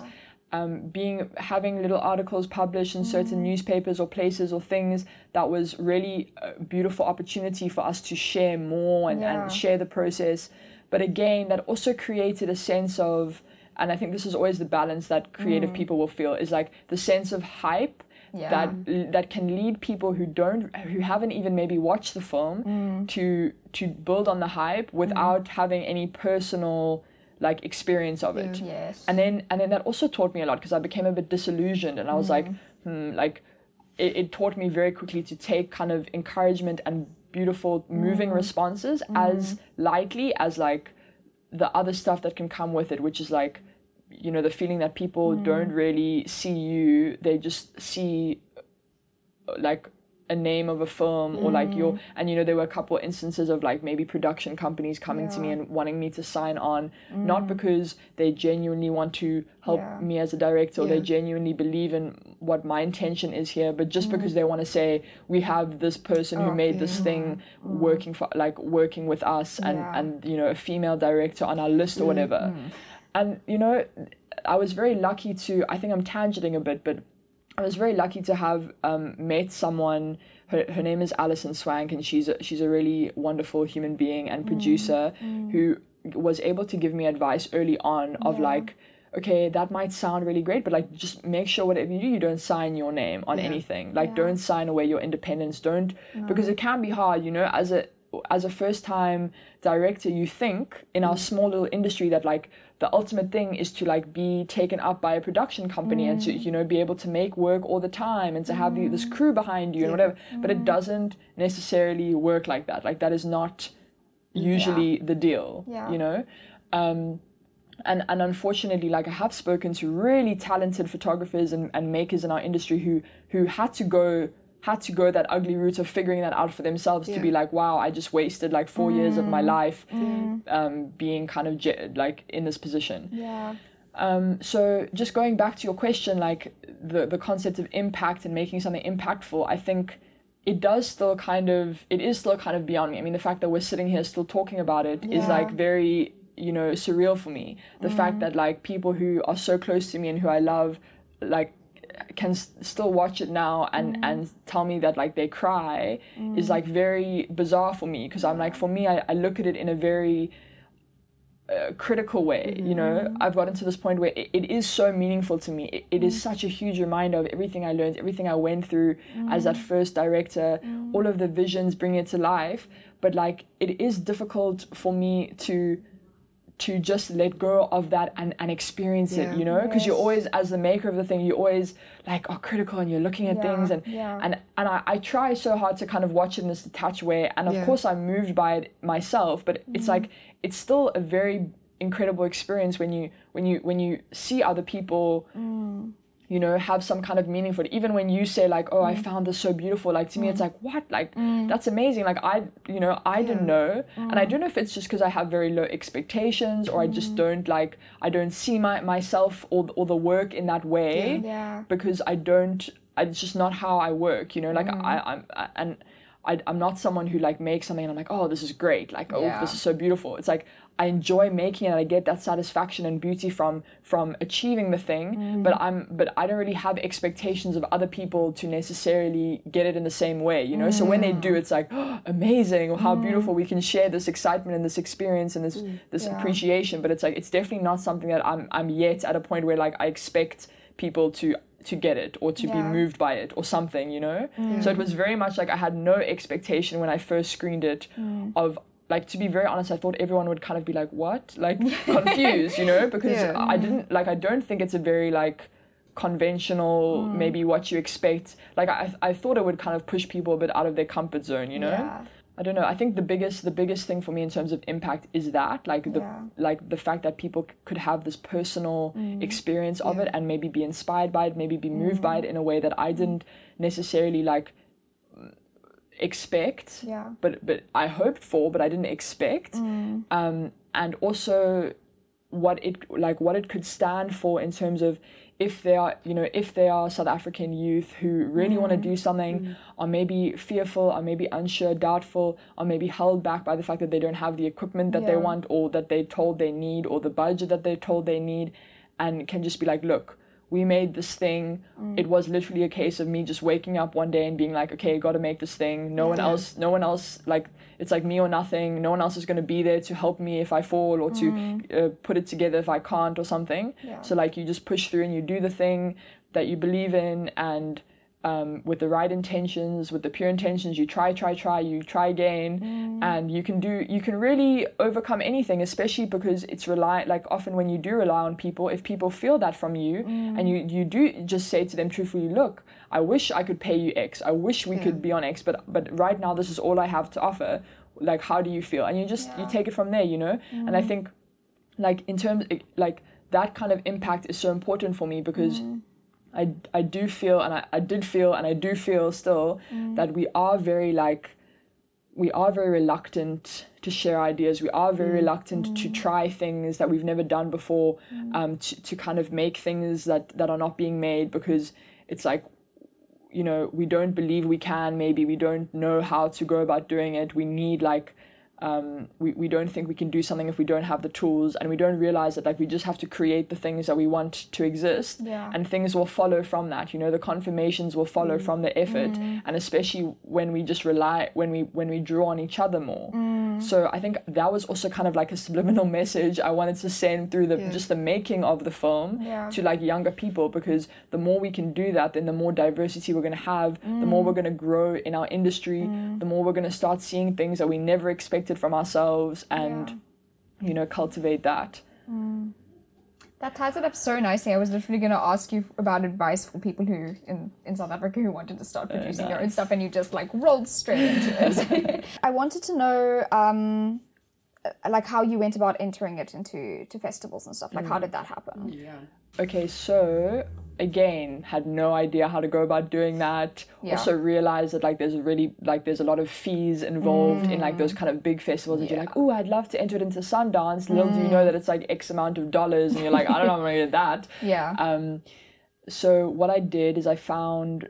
[SPEAKER 2] um, being having little articles published in certain newspapers or places or things that was really a beautiful opportunity for us to share more and,
[SPEAKER 3] Yeah.
[SPEAKER 2] and share the process. But again that also created a sense of and i think this is always the balance that creative people will feel is like the sense of hype
[SPEAKER 3] Yeah.
[SPEAKER 2] that that can lead people who don't who haven't even maybe watched the film mm. to to build on the hype mm. without having any personal like experience of it.
[SPEAKER 3] Yes.
[SPEAKER 2] and then and then that also taught me a lot because I became a bit disillusioned and I was like mm. hmm, like it, it taught me very quickly to take kind of encouragement and beautiful moving responses as lightly as like the other stuff that can come with it which is like you know the feeling that people mm. don't really see you they just see uh, like a name of a film or like your mm. and you know there were a couple instances of like maybe production companies coming to me and wanting me to sign on not mm. because they genuinely want to help
[SPEAKER 3] Yeah.
[SPEAKER 2] me as a director or they genuinely believe in what my intention is here but just because they want to say we have this person who made this thing working for like working with us and
[SPEAKER 3] Yeah.
[SPEAKER 2] and you know a female director on our list or whatever and you know i was very lucky to i think i'm tangenting a bit but i was very lucky to have um, met someone her, her name is alison swank and she's a, she's a really wonderful human being and mm, producer mm. who was able to give me advice early on of like okay that might sound really great but like just make sure whatever you do you don't sign your name on
[SPEAKER 1] Yeah.
[SPEAKER 2] anything. Like
[SPEAKER 3] Yeah.
[SPEAKER 2] don't sign away your independence. Don't because it can be hard you know as a as a first time director you think in our mm. small little industry that like the ultimate thing is to like be taken up by a production company and to mm. you know be able to make work all the time and to have the, this mm. crew behind you and whatever. But it mm. doesn't necessarily work like that. Like that is not usually the deal
[SPEAKER 3] Yeah.
[SPEAKER 2] you know? Um and and unfortunately like i have spoken to really talented photographers and, and makers in our industry who who had to go had to go that ugly route of figuring that out for themselves to be like wow i just wasted like four years of my life um being kind of je- like in this position
[SPEAKER 3] yeah.
[SPEAKER 2] um, so just going back to your question, like the the concept of impact and making something impactful, I think it does still kind of it is still kind of beyond me. I mean, the fact that we're sitting here still talking about it is
[SPEAKER 3] Yeah.
[SPEAKER 2] like very you know surreal for me. The fact that like people who are so close to me and who I love, like can s- still watch it now and mm-hmm. and tell me that like they cry is mm. like very bizarre for me because I'm like for me I, I look at it in a very uh, critical way you know? Mm-hmm. I've gotten to this point where it, it is so meaningful to me. It, it is mm. such a huge reminder of everything i learned everything i went through as that mm. first director. All of the visions bringing it to life but like it is difficult for me to to just let go of that and, and experience
[SPEAKER 1] Yeah.
[SPEAKER 2] it you know because you're always as the maker of the thing you're always like are critical and you're looking at
[SPEAKER 3] Yeah,
[SPEAKER 2] things and
[SPEAKER 3] yeah.
[SPEAKER 2] and and I, I try so hard to kind of watch it in this detached way and of course i'm moved by it myself but it's
[SPEAKER 3] Mm-hmm.
[SPEAKER 2] like it's still a very incredible experience when you when you when you see other people
[SPEAKER 3] Mm.
[SPEAKER 2] You know have some kind of meaning for it even when you say like oh i
[SPEAKER 3] Mm.
[SPEAKER 2] found this so beautiful like to me it's like what like that's amazing like i you know i didn't know and
[SPEAKER 3] Mm.
[SPEAKER 2] i don't know if it's just because i have very low expectations or i just don't like i don't see my myself or, the- or the work in that way
[SPEAKER 3] Yeah.
[SPEAKER 2] because i don't it's just not how i work you know like
[SPEAKER 3] Mm.
[SPEAKER 2] i i'm I, and I, I'm not someone who like makes something and I'm like, oh, this is great. Like, oh,
[SPEAKER 3] Yeah.
[SPEAKER 2] this is so beautiful. It's like I enjoy making it. and I get that satisfaction and beauty from from achieving the thing.
[SPEAKER 3] Mm.
[SPEAKER 2] But I'm but I don't really have expectations of other people to necessarily get it in the same way. You know. So when they
[SPEAKER 3] Mm.
[SPEAKER 2] do, it's like oh, amazing. How beautiful. We can share this excitement and this experience and this this
[SPEAKER 3] Mm. Yeah.
[SPEAKER 2] appreciation. But it's like it's definitely not something that I'm I'm yet at a point where like I expect people to to get it or to be moved by it or something you know so it was very much like i had no expectation when i first screened it of like to be very honest i thought everyone would kind of be like what like [LAUGHS] confused you know because
[SPEAKER 1] Yeah.
[SPEAKER 2] i didn't like i don't think it's a very like conventional mm. maybe what you expect like I, I thought it would kind of push people a bit out of their comfort zone you know
[SPEAKER 3] Yeah.
[SPEAKER 2] I don't know. I think the biggest the biggest thing for me in terms of impact is that like the
[SPEAKER 3] Yeah.
[SPEAKER 2] like the fact that people c- could have this personal mm. experience of it and maybe be inspired by it, maybe be moved mm. by it in a way that I didn't necessarily like expect.
[SPEAKER 3] Yeah.
[SPEAKER 2] But but I hoped for, but I didn't expect. Mm. Um, and also what it like what it could stand for in terms of if they are you know if they are South African youth who really want to mm. do something mm. are maybe fearful are maybe unsure doubtful are maybe held back by the fact that they don't have the equipment that they want or that they're told they need or the budget that they're told they need and can just be like look we made this thing. It was literally a case of me just waking up one day and being like okay got to make this thing. No one else no one else like it's like me or nothing. No one else is going to be there to help me if i fall or to uh, put it together if i can't or something.
[SPEAKER 3] Yeah.
[SPEAKER 2] so like you just push through and you do the thing that you believe in and um, with the right intentions with the pure intentions you try try try you try again mm. and you can do you can really overcome anything especially because it's rely like often when you do rely on people if people feel that from you and you mm. you do just say to them truthfully look i wish i could pay you x. I wish we could be on x but but right now this is all i have to offer. Like how do you feel? And you just you take it from there you know? And i mm. think like in terms like that kind of impact is so important for me because I, I do feel and I, I did feel and I do feel still mm. that we are very like we are very reluctant to share ideas. We are very mm. reluctant to mm. try things that we've never done before um, to, to kind of make things that, that are not being made because it's like you know we don't believe we can. Maybe we don't know how to go about doing it. We need like um, we, we don't think we can do something if we don't have the tools and we don't realize that like we just have to create the things that we want to exist
[SPEAKER 3] Yeah.
[SPEAKER 2] and things will follow from that you know the confirmations will follow mm. from the effort mm. and especially when we just rely when we when we draw on each other more. Mm. So i think that was also kind of like a subliminal [LAUGHS] message i wanted to send through the just the making of the film
[SPEAKER 3] Yeah.
[SPEAKER 2] to like younger people because the more we can do that then the more diversity we're going to have the more we're going to grow in our industry the more we're going to start seeing things that we never expected from ourselves and you know cultivate that
[SPEAKER 3] That ties it up so nicely. I was literally going to ask you about advice for people who in, in South Africa who wanted to start producing their own stuff, and you just like rolled straight into it. [LAUGHS] I wanted to know, um, uh, like, how you went about entering it into to festivals and stuff. Like, how did that happen? Yeah.
[SPEAKER 2] Okay, so again, had no idea how to go about doing that.
[SPEAKER 3] Yeah.
[SPEAKER 2] Also realized that like there's a really like there's a lot of fees involved in like those kind of big festivals that you're like, oh, I'd love to enter it into Sundance. Little do you know that it's like X amount of dollars, and you're like, I don't know how I'm gonna get that. [LAUGHS]
[SPEAKER 3] Yeah.
[SPEAKER 2] Um, so what I did is I found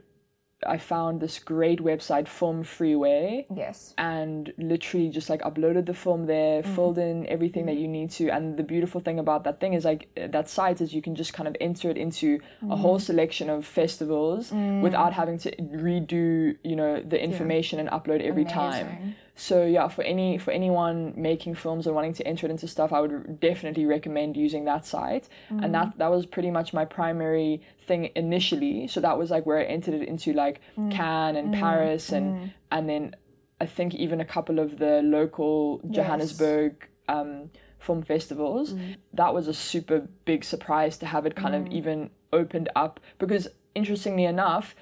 [SPEAKER 2] I found this great website, Film Freeway
[SPEAKER 3] yes.
[SPEAKER 2] and literally just like uploaded the film there, mm-hmm. filled in everything that mm-hmm. you need to. And the beautiful thing about that thing is like that site is you can just kind of enter it into a whole mm-hmm. selection of festivals mm. without having to redo, you know, the information and upload every time. So yeah, for any for anyone making films and wanting to enter it into stuff, I would definitely recommend using that site. And that mm. that was pretty much my primary thing initially. So that was like where I entered it into like mm. Cannes and mm. Paris and and then I think even a couple of the local Johannesburg um, film festivals. That was a super big surprise to have it kind of even opened up because interestingly enough,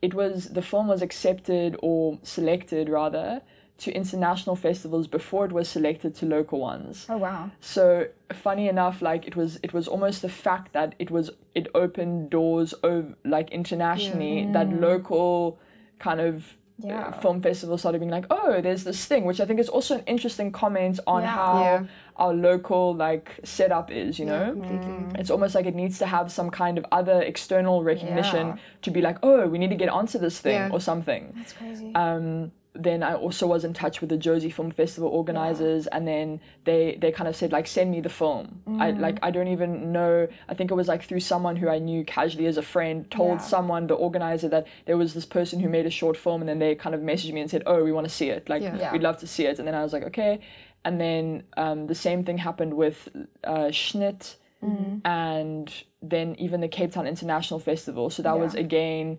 [SPEAKER 2] it was the film was accepted or selected rather to international festivals before it was selected to local ones.
[SPEAKER 3] Oh wow.
[SPEAKER 2] So funny enough, like it was, it was almost the fact that it was, it opened doors over like internationally that local kind of uh,
[SPEAKER 3] Yeah.
[SPEAKER 2] film festival started being like, oh, there's this thing, which I think is also an interesting comment on
[SPEAKER 3] Yeah.
[SPEAKER 2] how
[SPEAKER 1] Yeah.
[SPEAKER 2] our local like setup is. You know,
[SPEAKER 1] completely.
[SPEAKER 2] it's almost like it needs to have some kind of other external recognition
[SPEAKER 3] Yeah.
[SPEAKER 2] to be like, oh, we need to get onto this thing
[SPEAKER 1] Yeah.
[SPEAKER 2] or something
[SPEAKER 3] That's crazy.
[SPEAKER 2] um, then I also was in touch with the Jozi Film Festival organizers, and then they they kind of said like send me the film. I
[SPEAKER 3] Mm.
[SPEAKER 2] like I don't even know. I think it was like through someone who I knew casually as a friend told
[SPEAKER 3] Yeah.
[SPEAKER 2] someone the organizer that there was this person who made a short film, and then they kind of messaged me and said, oh, we want to see it. Like
[SPEAKER 1] Yeah.
[SPEAKER 3] Yeah.
[SPEAKER 2] we'd love to see it. And then I was like, okay. And then um, the same thing happened with uh, Shnit,
[SPEAKER 3] Mm-hmm.
[SPEAKER 2] and then even the Cape Town International Festival. So that
[SPEAKER 3] Yeah.
[SPEAKER 2] was again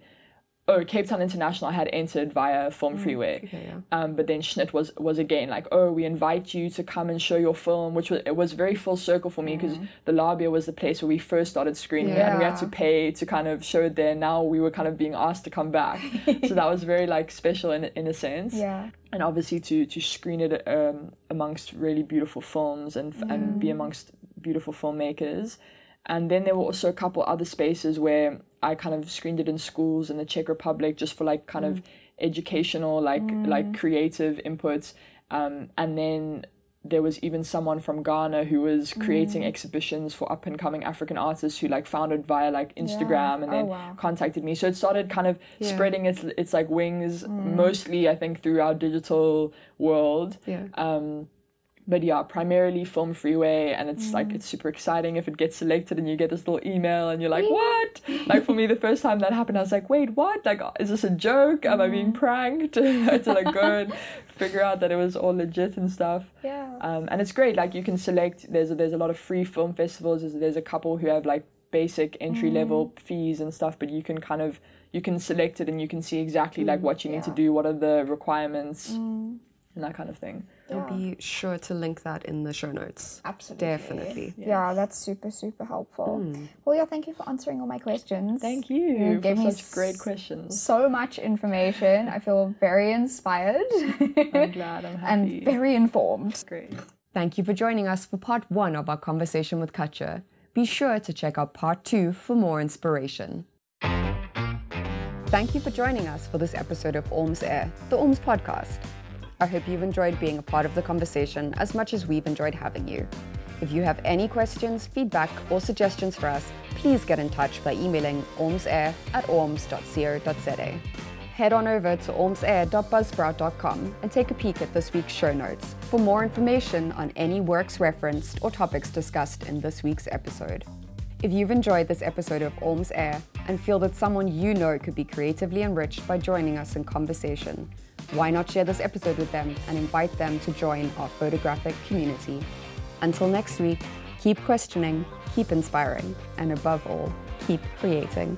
[SPEAKER 2] oh Cape Town International I had entered via Film Freeway,
[SPEAKER 1] okay, yeah.
[SPEAKER 2] um, but then Shnit was was again like oh we invite you to come and show your film, which was it was very full circle for me because the Labia was the place where we first started screening it and we had to pay to kind of show it there. Now we were kind of being asked to come back, so that was very like special in in a sense
[SPEAKER 3] Yeah.
[SPEAKER 2] and obviously to to screen it um, amongst really beautiful films and and be amongst beautiful filmmakers. And then there were also a couple other spaces where I kind of screened it in schools in the Czech Republic just for like kind of educational, like like creative inputs. Um, and then there was even someone from Ghana who was creating exhibitions for up and coming African artists who like found it via like Instagram and
[SPEAKER 3] Oh,
[SPEAKER 2] then
[SPEAKER 3] wow.
[SPEAKER 2] contacted me. So it started kind of
[SPEAKER 1] Yeah.
[SPEAKER 2] spreading its its like wings mostly I think through our digital world.
[SPEAKER 1] Yeah.
[SPEAKER 2] Um but yeah, primarily Film Freeway, and it's like mm. it's super exciting if it gets selected and you get this little email and you're like, what? like for me, the first time that happened, I was like, wait, what? Like, uh, is this a joke? Am I being pranked? [LAUGHS] I had to like go and figure out that it was all legit and stuff.
[SPEAKER 3] Yeah.
[SPEAKER 2] Um, and it's great. Like you can select. There's a, there's a lot of free film festivals. There's, there's a couple who have like basic entry level mm. fees and stuff, but you can kind of you can select it and you can see exactly like mm, what you need to do, what are the requirements, and that kind of thing.
[SPEAKER 1] I'll be sure to link that in the show notes.
[SPEAKER 3] Absolutely.
[SPEAKER 1] Definitely.
[SPEAKER 3] Yeah, that's super, super helpful. Hmm. Well, yeah, thank you for answering all my questions.
[SPEAKER 2] Thank you
[SPEAKER 3] You gave
[SPEAKER 2] for
[SPEAKER 3] me
[SPEAKER 2] such great questions.
[SPEAKER 3] So much information. I feel very inspired
[SPEAKER 2] I'm glad. I'm [LAUGHS] happy.
[SPEAKER 3] and very informed.
[SPEAKER 2] great.
[SPEAKER 1] Thank you for joining us for part one of our conversation with Katja. Be sure to check out part two for more inspiration. Thank you for joining us for this episode of Orms Air, the Orms podcast. I hope you've enjoyed being a part of the conversation as much as we've enjoyed having you. If you have any questions, feedback, or suggestions for us, please get in touch by emailing ormsair at orms.co.za. Head on over to ormsair.buzzsprout.com and take a peek at this week's show notes for more information on any works referenced or topics discussed in this week's episode. If you've enjoyed this episode of Orms Air and feel that someone you know could be creatively enriched by joining us in conversation, why not share this episode with them and invite them to join our photographic community? Until next week, keep questioning, keep inspiring, and above all, keep creating.